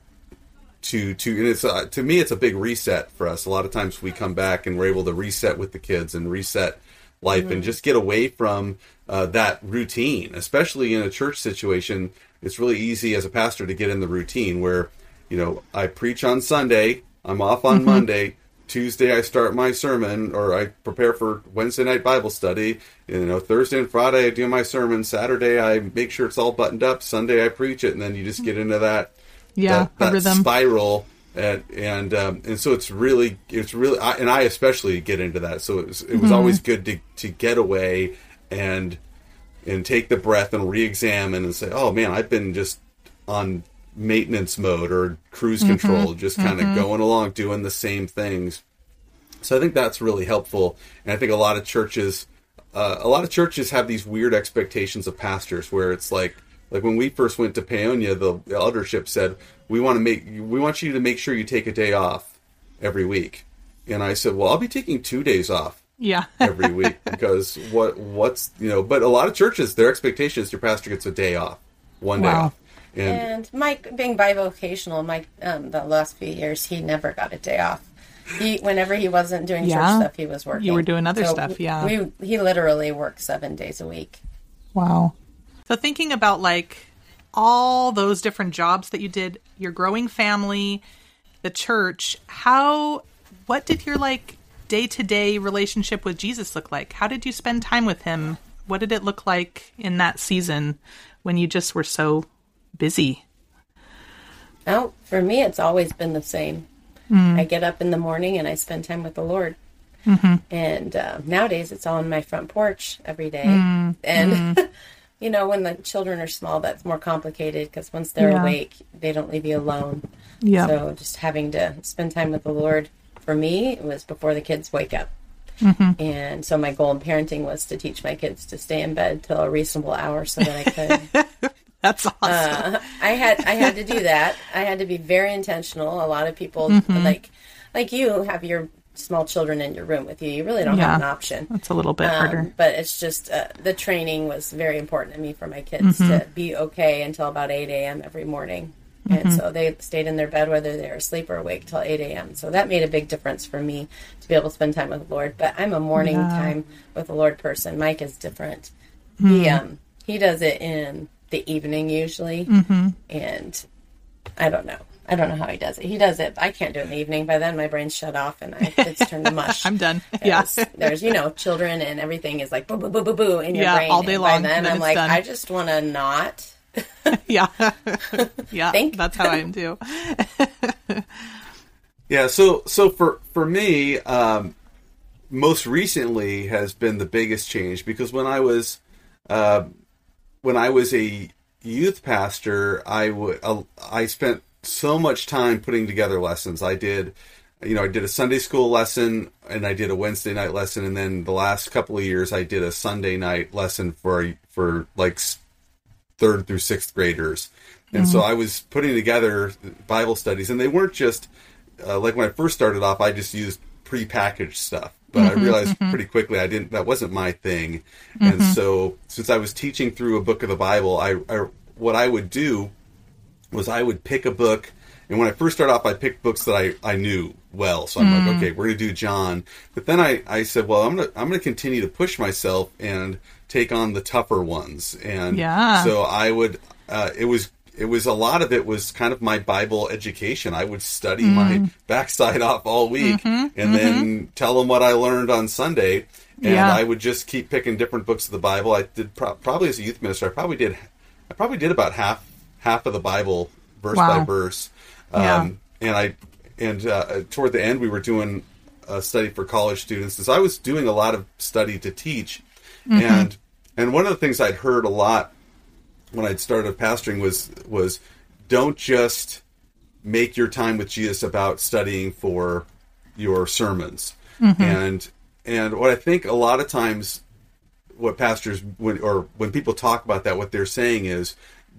to to and it's uh, to me it's a big reset for us. A lot of times we come back and we're able to reset with the kids and reset life and just get away from uh, that routine, especially in a church situation. It's really easy as a pastor to get in the routine where you know I preach on Sunday, I'm off on Monday. Tuesday I start my sermon or I prepare for Wednesday night Bible study. You know, Thursday and Friday I do my sermon. Saturday I make sure it's all buttoned up. Sunday I preach it, and then you just get into that Yeah, that, that spiral and and um, and so it's really it's really I, and I especially get into that. So it was, it Mm-hmm. was always good to to get away and and take the breath and re-examine and say, oh man, I've been just on maintenance mode or cruise Mm-hmm. control, just kind of going along doing the same things. So I think that's really helpful, and I think a lot of churches, uh, a lot of churches have these weird expectations of pastors, where it's like, like when we first went to Paonia, the, the eldership said, "We want to make, we want you to make sure you take a day off every week," and I said, "Well, I'll be taking two days off Yeah. every week because what, what's you know?" But a lot of churches, their expectation is your pastor gets a day off, one day off, and And Mike, being bivocational, Mike, um, the last few years, he never got a day off. He, whenever he wasn't doing Yeah. church stuff, he was working. You were doing other So stuff, yeah. We, he literally worked seven days a week. Wow. So thinking about like all those different jobs that you did, your growing family, the church, how what did your like day-to-day relationship with Jesus look like? How did you spend time with him? What did it look like in that season when you just were so busy? Oh, for me, it's always been the same. Mm. I get up in the morning and I spend time with the Lord. Mm-hmm. And uh, nowadays, it's all on my front porch every day. Mm. And, mm. you know, when the children are small, that's more complicated because once they're Yeah. awake, they don't leave you alone. Yeah. So just having to spend time with the Lord for me it was before the kids wake up. And so my goal in parenting was to teach my kids to stay in bed till a reasonable hour so that I could That's awesome. I had I had to do that. I had to be very intentional. A lot of people Mm-hmm. like like you have your small children in your room with you. You really don't Yeah. have an option. That's a little bit Um, harder. but it's just uh, the training was very important to me for my kids Mm-hmm. to be okay until about 8 a.m. every morning. Mm-hmm. And so they stayed in their bed whether they were asleep or awake till 8 a.m. So that made a big difference for me to be able to spend time with the Lord. But I'm a morning Yeah. time with the Lord person. Mike is different. Hmm. He um he does it in the evening usually, Mm-hmm. and I don't know. I don't know how he does it. He does it. I can't do it in the evening. By then, my brain's shut off and I, it's turned to mush. I'm done. Yeah. There's, there's, you know, children and everything is like boo, boo, boo, boo, boo in your Yeah, brain. all day and long, By then, then I'm like, done. I just want to not. yeah. yeah. Think. That's how I am too. Yeah, so so for for me, um, most recently has been the biggest change because when I was uh, when I was a youth pastor, I would uh, I spent so much time putting together lessons. I did, you know, I did a Sunday school lesson and I did a Wednesday night lesson, and then the last couple of years I did a Sunday night lesson for for like third through sixth graders. And so mm-hmm. I was putting together Bible studies, and they weren't just uh, like when I first started off. I just used prepackaged stuff, but I mm-hmm, realized mm-hmm. pretty quickly I didn't. That wasn't my thing. And so, since I was teaching through a book of the Bible, I, I what I would do was I would pick a book. And when I first started off, I picked books that I, I knew well. So I'm like, mm. okay, we're gonna do John. But then I, I said, well, I'm gonna I'm gonna continue to push myself and take on the tougher ones. And Yeah. so I would. Uh, it was it was a lot of it was kind of my Bible education. I would study mm. my backside off all week mm-hmm. and then mm-hmm. tell them what I learned on Sunday. And Yeah. I would just keep picking different books of the Bible. I did pro- probably as a youth minister. I probably did. I probably did about half half of the Bible verse by Wow. verse. Yeah. Um, and I and uh, toward the end we were doing a study for college students. So I was doing a lot of study to teach, and and one of the things I'd heard a lot when I'd started pastoring was was don't just make your time with Jesus about studying for your sermons. And and what I think a lot of times what pastors when or when people talk about that what they're saying is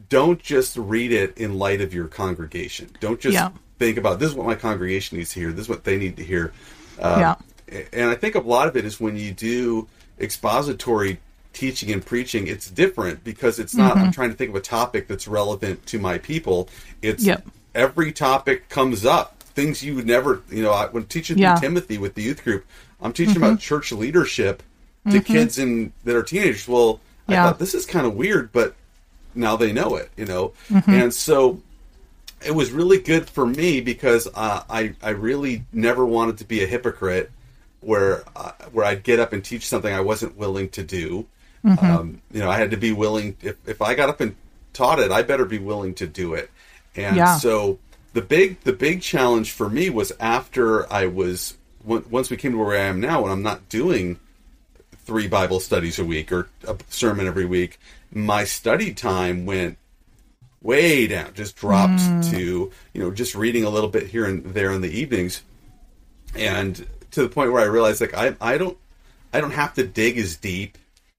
don't just read it in light of your congregation. Don't just Yeah. think about this is what my congregation needs to hear. This is what they need to hear. Um, Yeah. And I think a lot of it is when you do expository teaching and preaching, it's different because it's not. Mm-hmm. I'm trying to think of a topic that's relevant to my people. It's Yep. every topic comes up. Things you would never, you know, I, when teaching Yeah. Mm-hmm. Timothy with the youth group, I'm teaching about church leadership to kids in that are teenagers. Well, I thought this is kind of weird, but now they know it, you know, Mm-hmm. and so it was really good for me because uh, I I really never wanted to be a hypocrite where uh, where I'd get up and teach something I wasn't willing to do. Mm-hmm. Um, you know, I had to be willing. If if I got up and taught it, I better be willing to do it. And Yeah. so the big the big challenge for me was after I was on- once we came to where I am now, when I'm not doing three Bible studies a week or a sermon every week, my study time went way down, just dropped hmm. to, you know, just reading a little bit here and there in the evenings. And to the point where I realized like I I don't I don't have to dig as deep.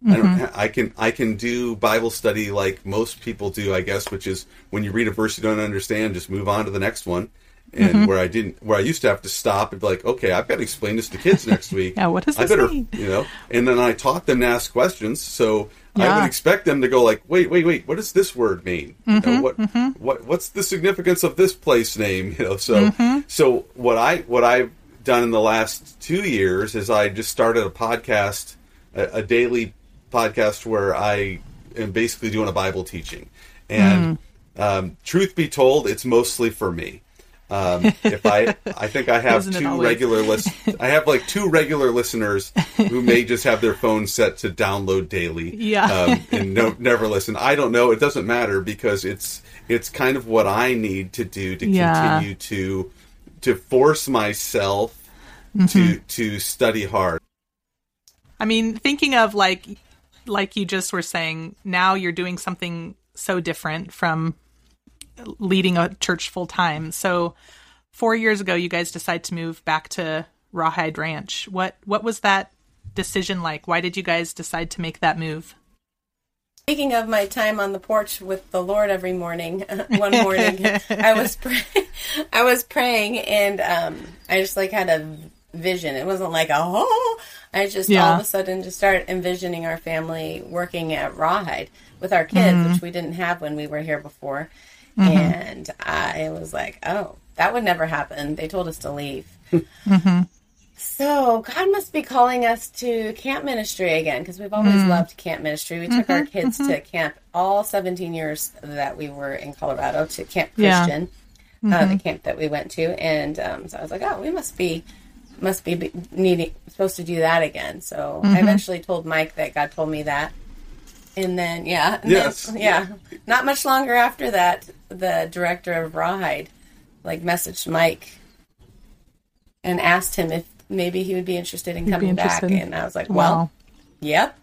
I don't mm-hmm. I can I can do Bible study like most people do, I guess, which is when you read a verse you don't understand, just move on to the next one. And where I didn't where I used to have to stop and be like, okay, I've got to explain this to kids next week. Yeah, what does I better mean? you know and then i taught them to ask questions so i would expect them to go like wait wait wait what does this word mean Mm-hmm, know, what what what's the significance of this place name you know so Mm-hmm. so what i what i've done in the last two years is i just started a podcast a, a daily podcast where i am basically doing a bible teaching and Mm. um, truth be told it's mostly for me um, if I, I think I have two regular list. I have like two regular listeners who may just have their phone set to download daily, Yeah. um, and no, never listen. I don't know. It doesn't matter because it's it's kind of what I need to do to Yeah. continue to to force myself Mm-hmm. to to study hard. I mean, thinking of like like you just were saying, now you're doing something so different from leading a church full time. So 4 years ago you guys decided to move back to Rawhide Ranch. What what was that decision like? Why did you guys decide to make that move? Speaking of my time on the porch with the Lord every morning, one morning I was pray- I was praying and um, I just like had a vision. It wasn't like a oh, I just all of a sudden just started envisioning our family working at Rawhide with our kids, which we didn't have when we were here before. Mm-hmm. And I was like, oh, that would never happen. They told us to leave. Mm-hmm. So God must be calling us to camp ministry again because we've always mm. loved camp ministry. We took our mm-hmm. kids to camp all 17 years that we were in Colorado to Camp Yeah. Christian, uh, the camp that we went to, and um, so I was like, oh, we must be must be be- needing supposed to do that again. So I eventually told Mike that God told me that, and then yeah, and then- Yes. yeah, not much longer after that, the director of Rawhide like messaged Mike and asked him if maybe he would be interested in be coming back, interested. and I was like, well, Wow. yep,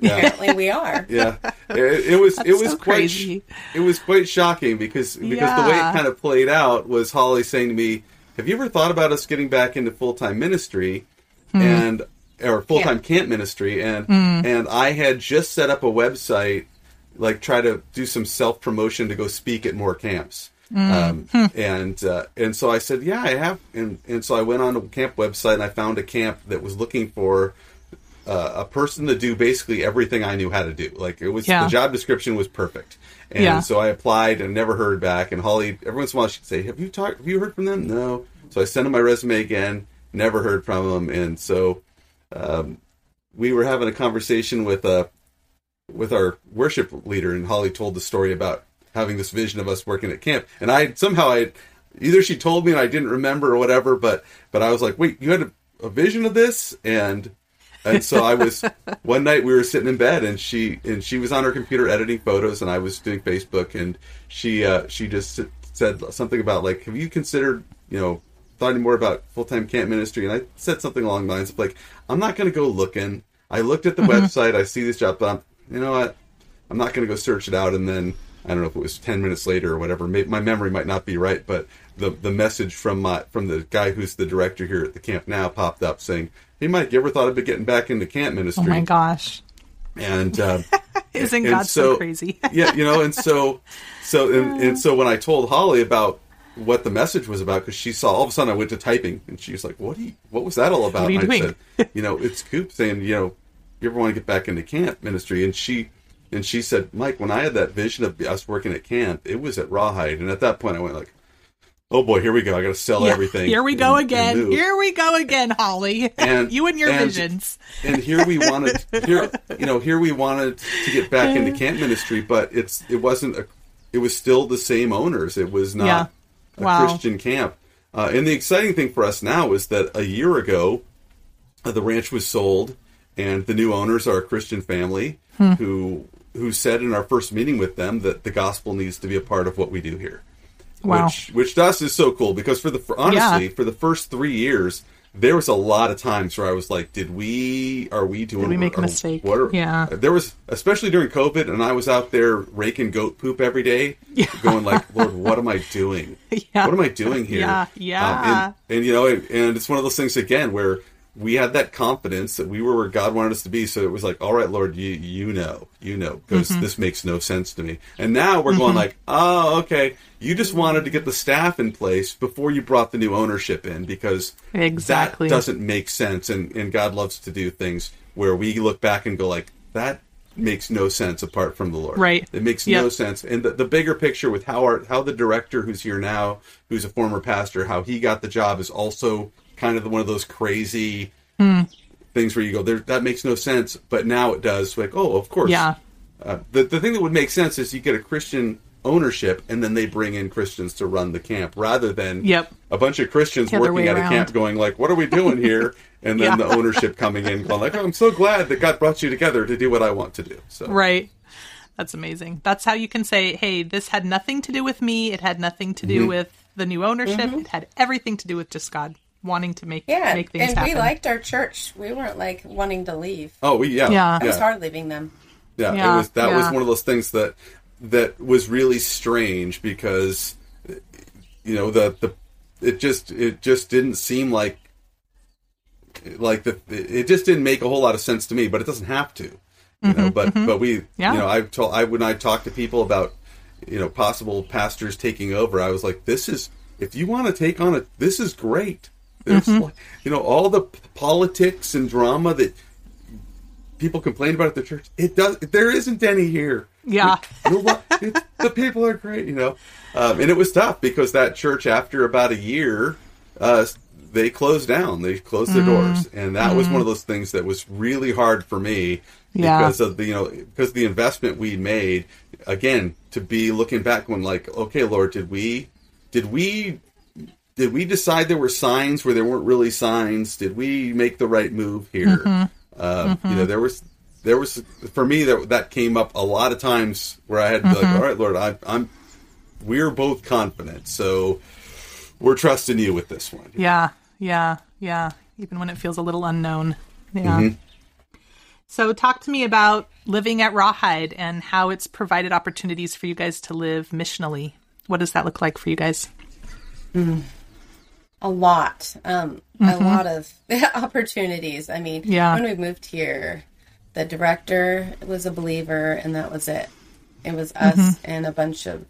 Yeah. apparently we are. yeah it, it was it was so quite crazy. it was quite shocking because because the way it kind of played out was Holli saying to me have you ever thought about us getting back into full-time ministry Hmm. and or full-time camp ministry and and I had just set up a website like try to do some self-promotion to go speak at more camps um, and uh, and so I said yeah I have and and so I went on a camp website and I found a camp that was looking for uh, a person to do basically everything I knew how to do. Like it was Yeah. the job description was perfect, and Yeah. so I applied and never heard back. And Holli, every once in a while, she'd say, "Have you talked? Have you heard from them?" No. So I sent them my resume again. Never heard from them, and so um, we were having a conversation with uh, with our worship leader, and Holli told the story about having this vision of us working at camp, and I somehow I either she told me and I didn't remember or whatever, but but I was like, wait, you had a, a vision of this, and and so I was one night we were sitting in bed and she and she was on her computer editing photos and I was doing Facebook and she uh, she just said something about like have you considered you know thought more about full time camp ministry and I said something along the lines of like I'm not going to go looking I looked at the website I see this job but I'm you know what I'm not going to go search it out and then I don't know if it was ten minutes later or whatever. My memory might not be right, but the the message from my from the guy who's the director here at the camp now popped up saying, "Hey, Mike, you ever thought about getting back into camp ministry?" Oh my gosh. And um, Isn't and God so, crazy? yeah, you know, and so so and, and so when I told Holli about what the message was about because she saw all of a sudden I went to typing and she was like, "What you? What was that all about?" You and I doing? said, "You know, it's Coop saying, you know, you ever want to get back into camp ministry?" And she and she said, "Mike, when I had that vision of us working at camp, it was at Rawhide." And at that point, I went like, "Oh boy, here we go! I got to sell Yeah, everything." Here we go and- again. move." Here we go again, Holli. And- you and your and- visions. and here we wanted here you know here we wanted to get back into camp ministry but it's it wasn't a it was still the same owners it was not Yeah. A Wow. christian camp uh, and the exciting thing for us now is that a year ago uh, the ranch was sold and the new owners are a christian family Hmm. who who said in our first meeting with them that the gospel needs to be a part of what we do here Wow. which which to us is so cool because for the for, honestly Yeah. for the first three years there was a lot of times where I was like, "Did we? Are we doing? we make a are- mistake? What are, Yeah. There was especially during COVID, and I was out there raking goat poop every day, going like, "Lord, what am I doing? Yeah. What am I doing here?" Yeah, yeah. Um, and, and you know, and, and it's one of those things again where we had that confidence that we were where God wanted us to be. So it was like, all right, Lord, you you know, you know, because Mm-hmm. this makes no sense to me. And now we're going like, oh, okay, you just wanted to get the staff in place before you brought the new ownership in because Exactly. that doesn't make sense. And and God loves to do things where we look back and go like that makes no sense apart from the Lord. Right. It makes Yep. no sense. And the, the bigger picture with how our how the director who's here now, who's a former pastor, how he got the job is also kind of one of those crazy Hmm. things where you go, there that makes no sense, but now it does. Like, oh, of course. Yeah. Uh, the the thing that would make sense is you get a Christian ownership and then they bring in Christians to run the camp rather than Yep. a bunch of Christians The working at a camp going like, what are we doing here? And then Yeah. the ownership coming in going like, oh, I'm so glad that God brought you together to do what I want to do. So Right. That's amazing. That's how you can say, hey, this had nothing to do with me. It had nothing to Mm-hmm. do with the new ownership. It had everything to do with just God wanting to make Yeah, make things and happen. we liked our church. We weren't like wanting to leave. Oh, we yeah, Yeah. It was hard leaving them. Yeah, Yeah, it was that was one of those things that that was really strange because you know the the it just it just didn't seem like like the it just didn't make a whole lot of sense to me, but it doesn't have to. You know, but but we Mm-hmm, Yeah. you know I told I when I talked to people about you know possible pastors taking over, I was like, this is if you want to take on it, this is great. There's Mm-hmm. like, you know all the politics and drama that people complain about at the church. It does. There isn't any here. Yeah. What? The people are great. You know, um, and it was tough because that church, after about a year, uh, they closed down. They closed their doors, and that was one of those things that was really hard for me Yeah. because of the you know because the investment we made. Again, to be looking back when like, okay, Lord, did we did we did we decide there were signs where there weren't really signs? Did we make the right move here? Uh, You know, there was there was for me that that came up a lot of times where I had to be like, all right, Lord, I, I'm we're both confident, so we're trusting you with this one. Yeah, yeah, yeah. Even when it feels a little unknown. Yeah. Mm-hmm. So, talk to me about living at Rawhide and how it's provided opportunities for you guys to live missionally. What does that look like for you guys? A lot, um, a mm-hmm. lot of opportunities. I mean, Yeah. when we moved here, the director was a believer, and that was it. It was us mm-hmm. and a bunch of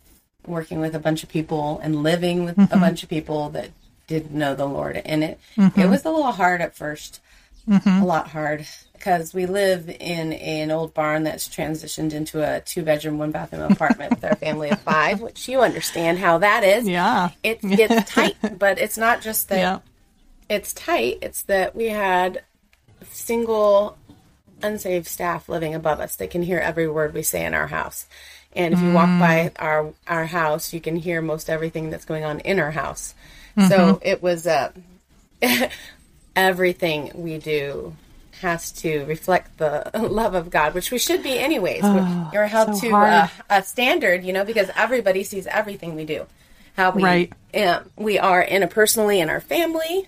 working with a bunch of people and living with a mm-hmm. bunch of people that didn't know the Lord. And it it was a little hard at 1st a lot hard because we live in an old barn that's transitioned into a two bedroom, one bathroom apartment with our family of five, which you understand how that is. Yeah. It gets tight, but it's not just that Yeah. it's tight, it's that we had single unsaved staff living above us. They can hear every word we say in our house. And if you walk by our our house, you can hear most everything that's going on in our house. So it was uh, everything we do has to reflect the love of God, which we should be anyways. You're held so to hard. a, standard, you know, because everybody sees everything we do. How we Right. um, we are interpersonally in our family,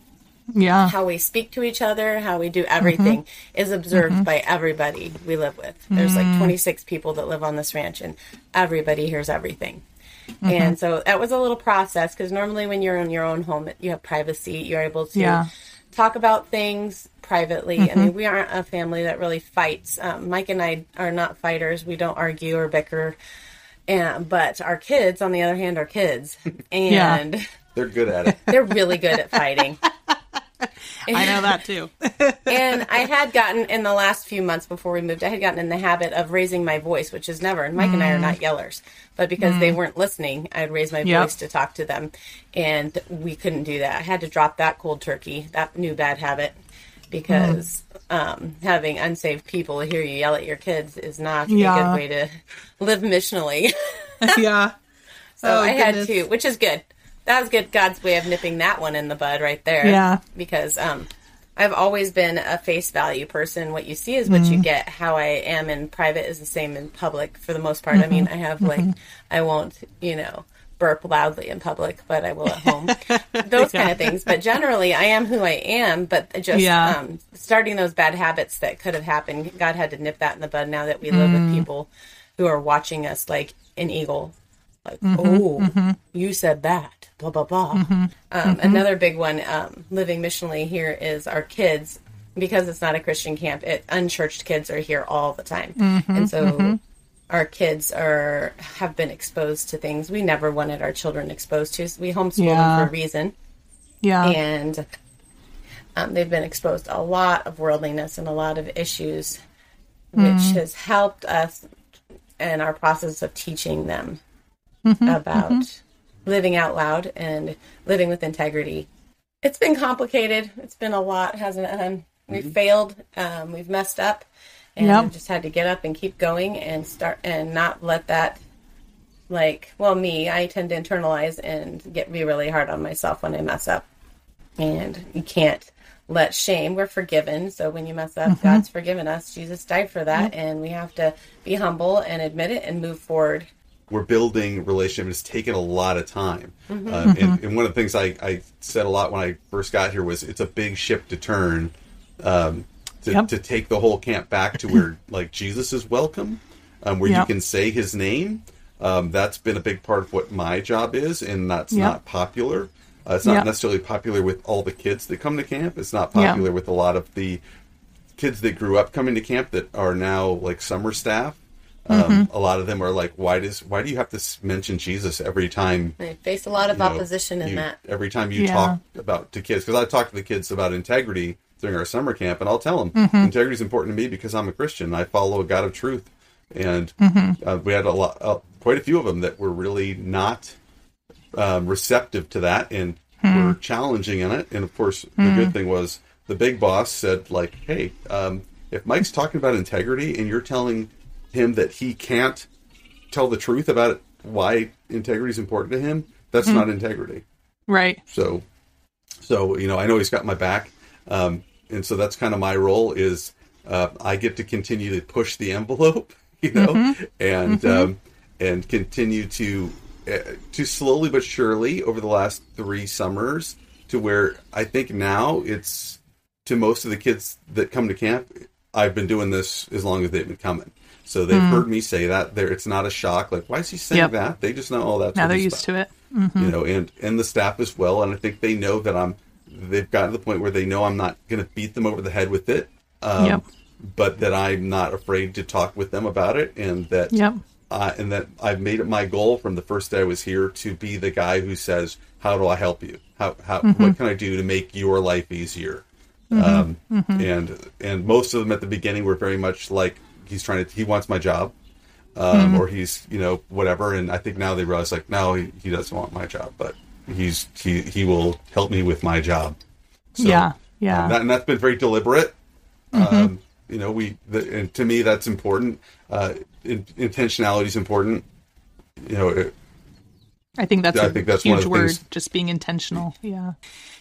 Yeah. how we speak to each other, how we do everything Mm-hmm. is observed by everybody we live with. There's Mm. like 26 people that live on this ranch, and everybody hears everything. Mm-hmm. And so that was a little process because normally when you're in your own home, you have privacy. You're able to Yeah. Talk about things privately. I mean, we aren't a family that really fights. Um, Mike and I are not fighters. We don't argue or bicker. And, but our kids, on the other hand, are kids. And They're good at it. they're really good at fighting. I know that too. and I had gotten in the last few months before we moved, I had gotten in the habit of raising my voice, which is never. And Mike and I are mm. not yellers, but because they mm. weren't listening, I'd raise my Yep. voice to talk to them, and we couldn't do that. I had to drop that cold turkey, that new bad habit, because mm. um, having unsaved people hear you yell at your kids is not a good way to live missionally. yeah. So Oh, I had to, which is good. That was good. God's way of nipping that one in the bud right there. Yeah. Because um, I've always been a face value person. What you see is what Mm-hmm. you get. How I am in private is the same in public for the most part. I mean, I have like, I won't, you know, burp loudly in public, but I will at home. those kind of things. But generally, I am who I am. But just Yeah. um, starting those bad habits that could have happened, God had to nip that in the bud now that we live Mm. with people who are watching us like an eagle like, Mm-hmm, oh, you said that, blah, blah, blah. Um, Another big one, um, living missionally here is our kids, because it's not a Christian camp, it, unchurched kids are here all the time. Mm-hmm, and so our kids are have been exposed to things we never wanted our children exposed to. So we homeschool Yeah. them for a reason Yeah. and um, they've been exposed to a lot of worldliness and a lot of issues, which has helped us in our process of teaching them Mm-hmm. about mm-hmm. living out loud and living with integrity. It's been complicated. It's been a lot, hasn't it? Hun? We've mm-hmm. failed. Um, we've messed up, and Yep. we've just had to get up and keep going and start and not let that like well me i tend to internalize and get be really hard on myself when i mess up and you can't let shame we're forgiven so when you mess up god's forgiven us jesus died for that and we have to be humble and admit it and move forward we're building relationship. It's taken a lot of time. Mm-hmm. Um, and, and one of the things I, I said a lot when I first got here was it's a big ship to turn um, to, Yep. to take the whole camp back to where like Jesus is welcome, um, where Yep. you can say His name. Um, that's been a big part of what my job is, and that's Yep. not popular. Uh, it's not necessarily popular with all the kids that come to camp. It's not popular with a lot of the kids that grew up coming to camp that are now like summer staff. Um, Mm-hmm. A lot of them are like, why does why do you have to mention Jesus every time? i face a lot of you know, opposition in you- that Every time you Yeah. talk about to kids, because I talk to the kids about integrity during our summer camp, and I'll tell them Mm-hmm. integrity is important to me because I'm a Christian. I follow a God of truth, and Mm-hmm. uh, we had a lot, uh, quite a few of them that were really not um, receptive to that and Hmm. were challenging in it. And of course, the good thing was the big boss said, like, "Hey, um, if Mike's talking about integrity and you're telling him that he can't tell the truth about why integrity is important to him, that's Hmm. not integrity." right. So, so you know, I know he's got my back, um, and so that's kind of my role. Is uh, I get to continue to push the envelope, you know, and Um, and continue to uh, to slowly but surely over the last three summers to where I think now it's to most of the kids that come to camp. I've been doing this as long as they've been coming. So they've heard me say that. There, it's not a shock. Like, why is he saying Yep. that? They just know, oh, that. Now they're used to it. you know, and and the staff as well. And I think they know that I'm. They've gotten to the point where they know I'm not going to beat them over the head with it. Um, Yep. But that I'm not afraid to talk with them about it, and that Yep. uh, and that I've made it my goal from the first day I was here to be the guy who says, "How do I help you? How how what can I do to make your life easier?" Um, And and most of them at the beginning were very much like he's trying to he wants my job, um, or he's you know whatever. And I think now they realize like no, he, he doesn't want my job, but he's he he will help me with my job. So, Yeah, yeah. um, that, and that's been very deliberate. Um, you know, we the, and to me that's important. Uh, in, intentionality is important. You know, it, I think that's I a think that's huge word, things- just being intentional. Yeah.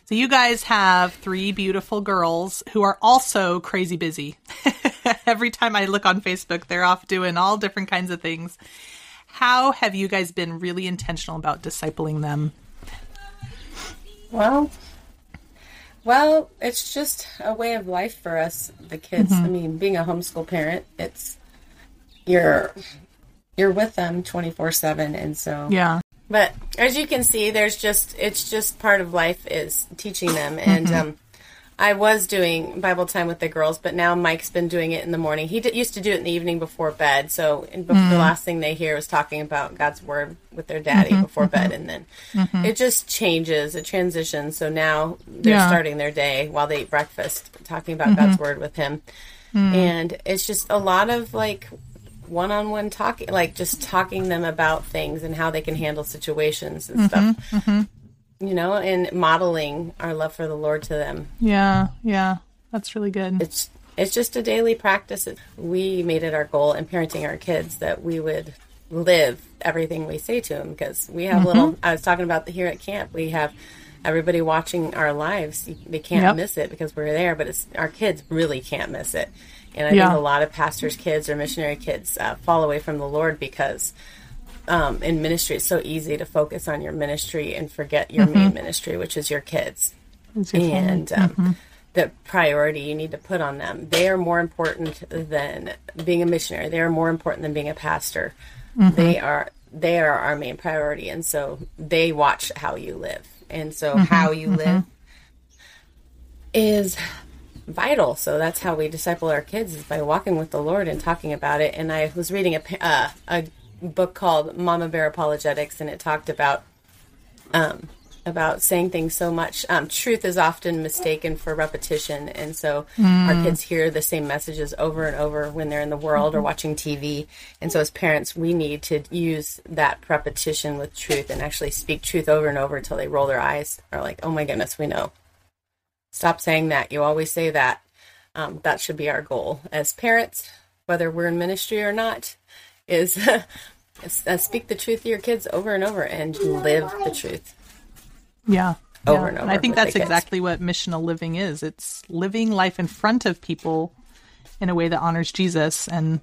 So you guys have three beautiful girls who are also crazy busy. Every time I look on Facebook, they're off doing all different kinds of things. How have you guys been really intentional about discipling them? Well, Well, it's just a way of life for us, the kids. I mean, being a homeschool parent, it's you're you're with them twenty four seven, and so Yeah. But as you can see, there's just it's just part of life is teaching them, and um, I was doing Bible time with the girls, but now Mike's been doing it in the morning. He d- used to do it in the evening before bed, so and bef- the mm-hmm. last thing they hear was talking about God's word with their daddy mm-hmm. before bed, mm-hmm. and then it just changes, it transitions. So now they're Yeah. starting their day while they eat breakfast, talking about God's word with him, mm. and it's just a lot of like one-on-one talking like just talking them about things and how they can handle situations and stuff you know and modeling our love for the lord to them Yeah. Yeah. That's really good. it's it's just a daily practice we made it our goal in parenting our kids that we would live everything we say to them because we have little i was talking about the, here at camp we have everybody watching our lives they can't Yep. miss it because we're there but it's our kids really can't miss it and i Yeah. think a lot of pastors kids or missionary kids uh, fall away from the lord because um, in ministry it's so easy to focus on your ministry and forget your main ministry which is your kids It's your family. and um, the priority you need to put on them. They are more important than being a missionary. They are more important than being a pastor. They are they are our main priority, and so they watch how you live, and so how you live is vital. So that's how we disciple our kids is by walking with the Lord and talking about it. And I was reading a uh, a book called Mama Bear Apologetics, and it talked about um, about saying things so much. Um, truth is often mistaken for repetition, and so our kids hear the same messages over and over when they're in the world or watching TV. And so, as parents, we need to use that repetition with truth and actually speak truth over and over until they roll their eyes or like, "Oh my goodness, we know." Stop saying that. You always say that. Um, that should be our goal as parents, whether we're in ministry or not. Is, uh, speak the truth to your kids over and over and live the truth. Yeah. Over Yeah. and over I think that's exactly what missional living is. It's living life in front of people in a way that honors Jesus and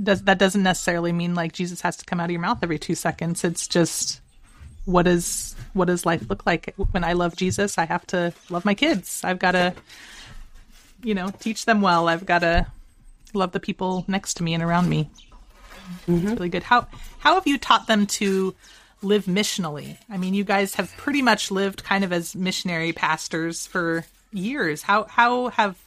does that doesn't necessarily mean like Jesus has to come out of your mouth every 2 seconds. It's just what is what does life look like when I love Jesus? I have to love my kids. I've got to you know, teach them well. I've got to love the people next to me and around me. Mm-hmm. It's really good. How how have you taught them to live missionally? I mean, you guys have pretty much lived kind of as missionary pastors for years. How how have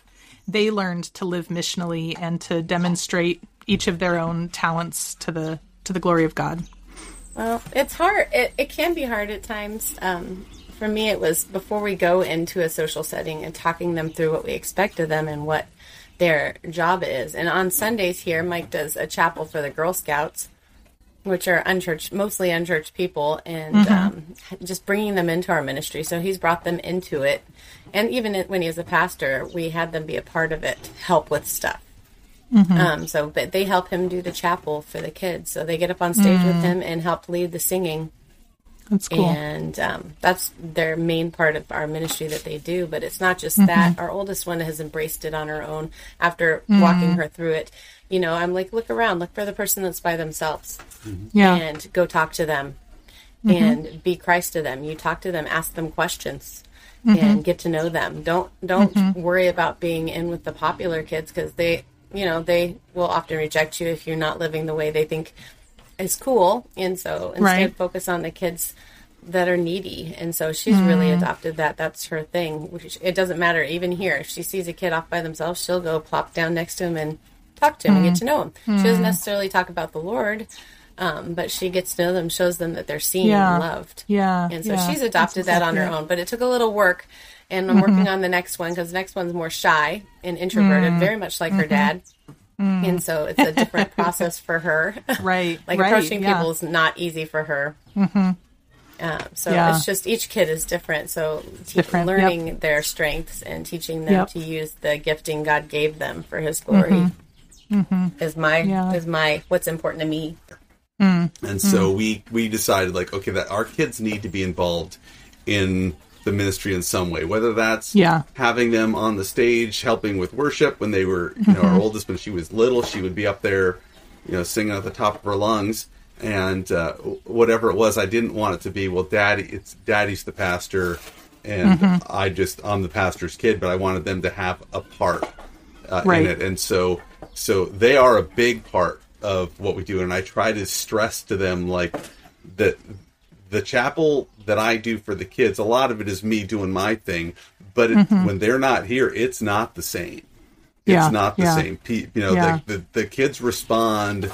they learned to live missionally and to demonstrate each of their own talents to the to the glory of God? Well, it's hard. It, it can be hard at times. Um, for me, it was before we go into a social setting and talking them through what we expect of them and what their job is. And on Sundays here, Mike does a chapel for the Girl Scouts, which are unchurched, mostly unchurched people, and um, just bringing them into our ministry. So he's brought them into it. And even when he was a pastor, we had them be a part of it, help with stuff. Um, so, but they help him do the chapel for the kids. So they get up on stage with him and help lead the singing. That's cool. And um, that's their main part of our ministry that they do. But it's not just Mm-hmm. that. Our oldest one has embraced it on her own after Mm-hmm. walking her through it. You know, I'm like, look around, look for the person that's by themselves yeah. and go talk to them Mm-hmm. and be Christ to them. You talk to them, ask them questions. Mm-hmm. And get to know them. Don't don't worry about being in with the popular kids because they, you know, they will often reject you if you're not living the way they think is cool. And so instead, Right. focus on the kids that are needy. And so she's really mm. adopted that. That's her thing. Which- It doesn't matter. Even here, if she sees a kid off by themselves, she'll go plop down next to him and talk to him and get mm. to know him. She doesn't mm. necessarily talk about the Lord, um, but she gets to know them, shows them that they're seen Yeah. and loved. Yeah. And so yeah. she's adopted that on her it. own, but it took a little work. And I'm mm-hmm. working on the next one because the next one's more shy and introverted, very much like her mm-hmm. dad. And so it's a different process for her. Right. like right, approaching yeah. people is not easy for her. Mm-hmm. Um, so Yeah. it's just each kid is different. So te- Different, yep. learning their strengths and teaching them Yep. to use the gifting God gave them for His glory is my Mm-hmm. Yeah. is my what's important to me. And so we we decided like okay that our kids need to be involved in the ministry in some way, whether that's Yeah. having them on the stage helping with worship when they were you know our oldest when she was little she would be up there you know singing at the top of her lungs. And uh, whatever it was I didn't want it to be well daddy it's daddy's the pastor and I just I'm the pastor's kid, but I wanted them to have a part uh, Right. in it, and so so they are a big part of what we do, and I try to stress to them like that the chapel that I do for the kids, a lot of it is me doing my thing, but it, mm-hmm. when they're not here, it's not the same. It's Yeah, not the yeah. same. You know, Yeah. the, the the kids respond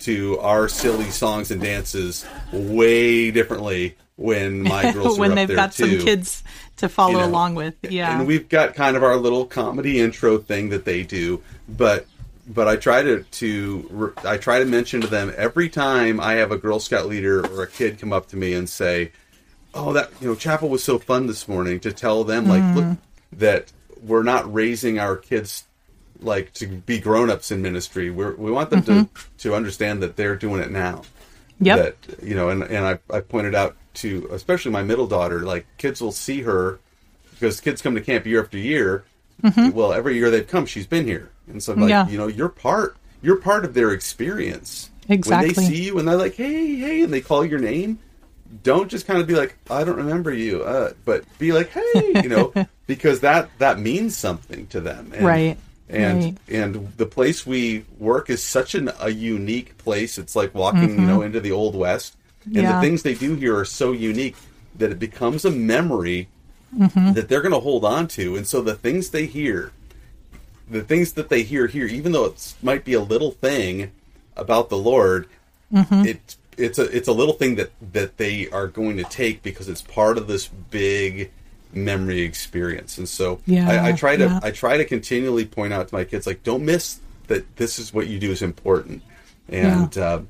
to our silly songs and dances way differently when my girls are when they've got too. some kids to follow you know. along with. Yeah. And we've got kind of our little comedy intro thing that they do, but but I try to to I try to mention to them every time I have a Girl Scout leader or a kid come up to me and say, "Oh, that you know, chapel was so fun this morning." To tell them like, Mm. look, that we're not raising our kids like to be grown-ups in ministry. We're, we want them to to understand that they're doing it now Mm-hmm. yep. that you know and, and I, I pointed out to especially my middle daughter like kids will see her because kids come to camp year after year well every year they've come she's been here and so I'm like Mm-hmm. Yeah. you know you're part you're part of their experience Exactly. when they see you and they're like hey hey and they call your name don't just kind of be like i don't remember you uh, but be like hey you know because that that means something to them and, Right. and Right. and the place we work is such an, a unique place it's like walking you know into the old west and Mm-hmm. Yeah. the things they do here are so unique that it becomes a memory Mm-hmm. that they're going to hold on to and so the things they hear the things that they hear here even though it might be a little thing about the lord Mm-hmm. it it's a it's a little thing that that they are going to take because it's part of this big memory experience and so Yeah, I, I try to yeah. I try to continually point out to my kids like don't miss that this is what you do is important and uh,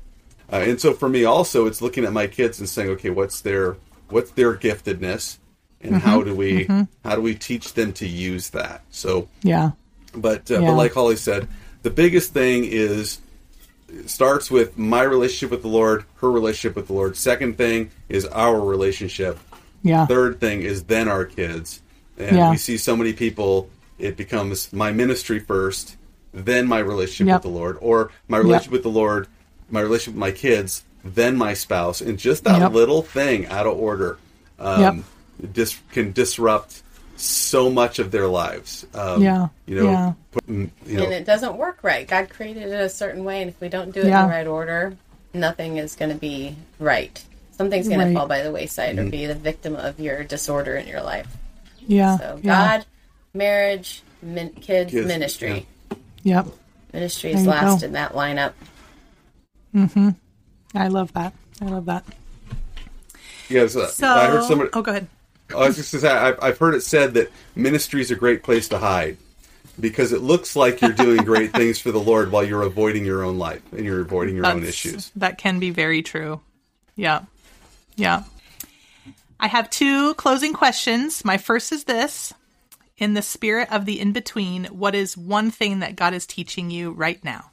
uh, and so for me also it's looking at my kids and saying okay what's their what's their giftedness and how Mm-hmm. do we how do we teach them to use that so yeah. But uh, Yeah. but like Holli said, the biggest thing is it starts with my relationship with the Lord, her relationship with the Lord. Second thing is our relationship. Yeah. Third thing is then our kids. And Yeah. we see so many people it becomes my ministry first, then my relationship Yep. with the Lord, or my relationship with the Lord, my relationship with my kids, then my spouse, and just that Yep. little thing out of order um, Yep. dis- can disrupt so much of their lives. Um, Yeah. you know, Yeah. put- mm, you know, and it doesn't work right. God created it a certain way, and if we don't do it Yeah. in the right order, nothing is going to be right. Something's going Right. to fall by the wayside Mm-hmm. or be the victim of your disorder in your life. Yeah. So, yeah. God, marriage, min- kids, Kids, ministry. Yep. Ministry There is you last go. in that lineup. Mm-hmm. I love that. I love that. yes, uh, So, I heard somebody. oh, go ahead. I was just gonna say, I've, I've heard it said that ministry is a great place to hide because it looks like you're doing great things for the Lord while you're avoiding your own life and you're avoiding your own issues. That can be very true. Yeah. Yeah. I have two closing questions. My first is this In the spirit of the in between, what is one thing that God is teaching you right now?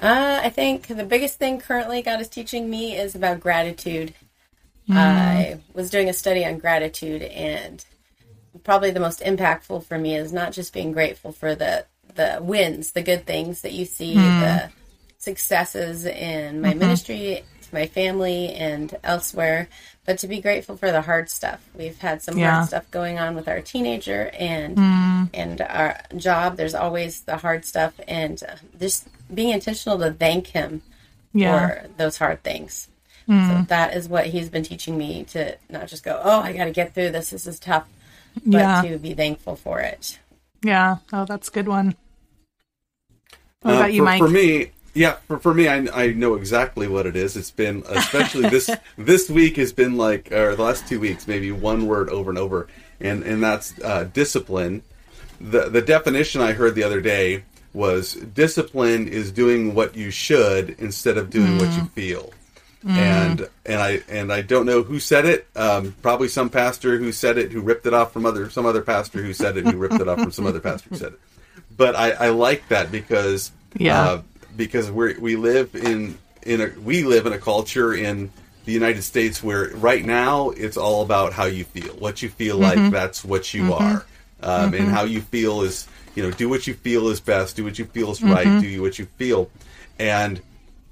Uh, I think the biggest thing currently God is teaching me is about gratitude. Mm-hmm. I was doing a study on gratitude, and probably the most impactful for me is not just being grateful for the the wins, the good things that you see, mm-hmm. the successes in my mm-hmm. ministry, to my family, and elsewhere, but to be grateful for the hard stuff. We've had some Yeah. hard stuff going on with our teenager and and our job. There's always the hard stuff, and just being intentional to thank him Yeah. for those hard things. So that is what he's been teaching me to not just go, oh, I got to get through this. This is tough, but Yeah. to be thankful for it. Yeah. Oh, that's a good one. What Uh, about you, for, Mike? For me, yeah, for, for me, I, I know exactly what it is. It's been, especially this this week has been like, or the last two weeks, maybe one word over and over, and and that's uh, discipline. The the definition I heard the other day was discipline is doing what you should instead of doing what Mm. you feel. And and I and I don't know who said it. Um, probably some pastor who said it, who ripped it off from other some other pastor who said it, who ripped it off from some other pastor who said it. But I, I like that because Yeah. uh, because we we live in in a we live in a culture in the United States where right now it's all about how you feel. What you feel like, that's what you are, um, and how you feel is you know do what you feel is best, do what you feel is right, do what you feel, and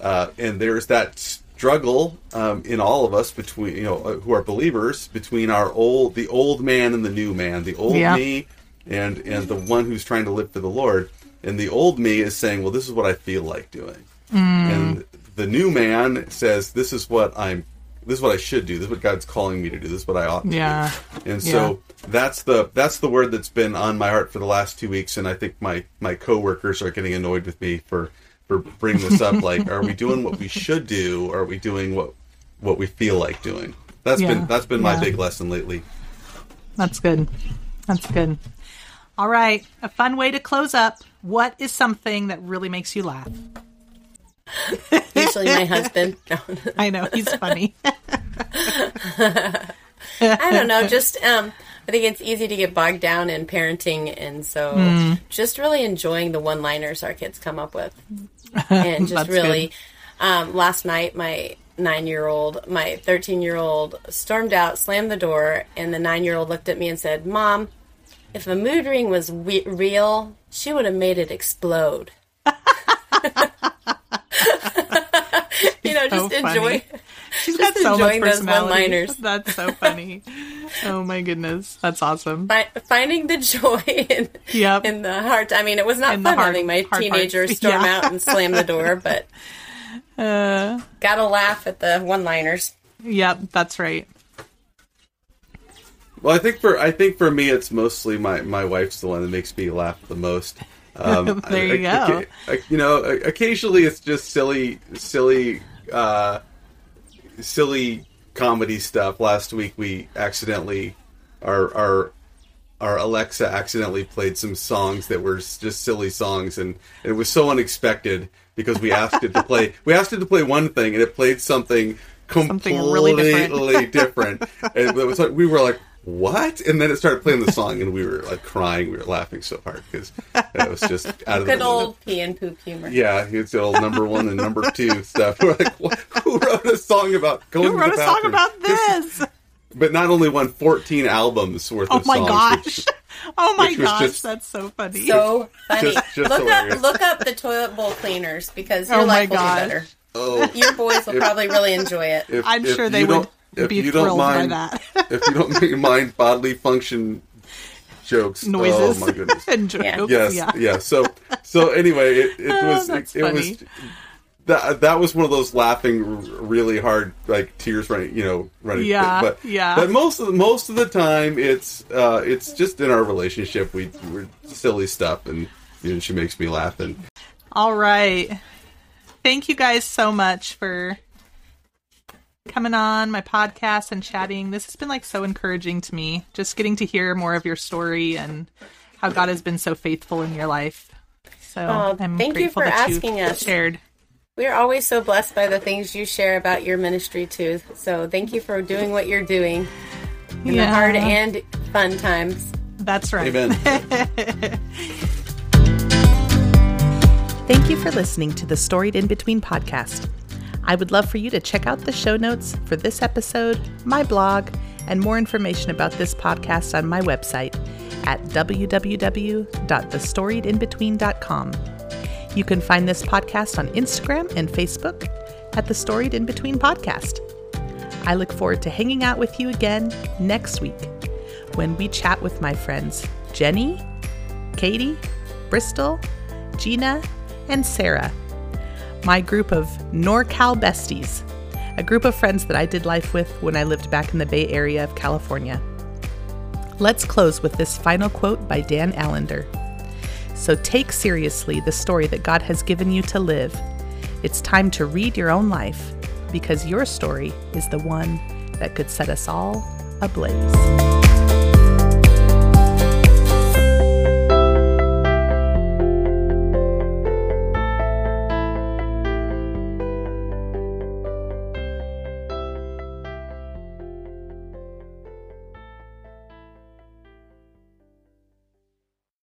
uh, and there's that struggle um, in all of us between you know uh, who are believers between our old the old man and the new man, the old Yeah. me and and the one who's trying to live for the Lord. And the old me is saying, "Well, this is what I feel like doing," and the new man says, "This is what I'm." This is what I should do. This is what God's calling me to do. This is what I ought to Yeah. do. And so that's the that's the word that's been on my heart for the last two weeks. And I think my my coworkers are getting annoyed with me for for bringing this up. like, are we doing what we should do? Or are we doing what what we feel like doing? That's Yeah. been that's been my Yeah. big lesson lately. That's good. That's good. All right. A fun way to close up. What is something that really makes you laugh? Usually my husband. I know he's funny. I don't know. Just um, I think it's easy to get bogged down in parenting, and so Hmm. just really enjoying the one-liners our kids come up with, and just really. Um, last night, my nine-year-old, my thirteen-year-old, stormed out, slammed the door, and the nine-year-old looked at me and said, "Mom, if a mood ring was we- real, she would have made it explode." you know, so just enjoy. Funny. She's Just got so much enjoying those personality. one-liners. That's so funny. oh my goodness, that's awesome. fi- finding the joy in, Yep. in the heart. I mean, it was not In fun hard- having my hard teenager parts. storm Yeah. out and slam the door, but Uh, gotta laugh at the one-liners. yep, that's right. Well, I think for I think for me, it's mostly my my wife's the one that makes me laugh the most. Um, There you I- I- go. I- you know, occasionally it's just silly, silly, uh, silly comedy stuff. Last week we accidentally, our our our Alexa accidentally played some songs that were just silly songs, and it was so unexpected because we asked it to play. We asked it to play one thing, and it played something completely Something really different. different. and it was like we were like, "What?" And then it started playing the song, and we were like crying. We were laughing so hard because it was just out of Good the old pee and poop humor. yeah, it's the old number one and number two stuff. We're like, what? who wrote a song about going Who to wrote the a song bathroom? about this? But not only won 14 albums worth of songs. Oh of my songs. gosh. which- Oh my gosh, just- that's so funny. So funny. Just- just look hilarious. up look up the toilet bowl cleaners because oh your Oh my life will gosh. be better. oh, Your boys will probably really enjoy it. if- I'm if sure they would don't- if be you don't thrilled mind, by that. if you don't mind bodily function jokes, Noises Oh my goodness. and jokes. Yeah. Yes, Yeah. yeah. So, so anyway, it, it Oh, was, it, that's it was that that was one of those laughing really hard, like tears running, you know, running. Yeah, but yeah. But most of the, most of the time, it's uh, it's just in our relationship. We we're silly stuff, and you know, she makes me laugh, and All right. Thank you guys so much for coming on my podcast and chatting. This has been like so encouraging to me. Just getting to hear more of your story and how God has been so faithful in your life. So Oh, I'm thank you for that asking you us. shared. We're always so blessed by the things you share about your ministry too. So thank you for doing what you're doing in the hard and fun times. That's right. amen. Thank you for listening to the Storied In Between podcast. I would love for you to check out the show notes for this episode, my blog, and more information about this podcast on my website at www.thestoriedinbetween.com. You can find this podcast on Instagram and Facebook at the Storied In Between podcast. I look forward to hanging out with you again next week when we chat with my friends Jenny, Katie, Bristol, Gina, and Sarah, my group of NorCal besties, a group of friends that I did life with when I lived back in the Bay Area of California. Let's close with this final quote by Dan Allender. So take seriously the story that God has given you to live. It's time to read your own life because your story is the one that could set us all ablaze.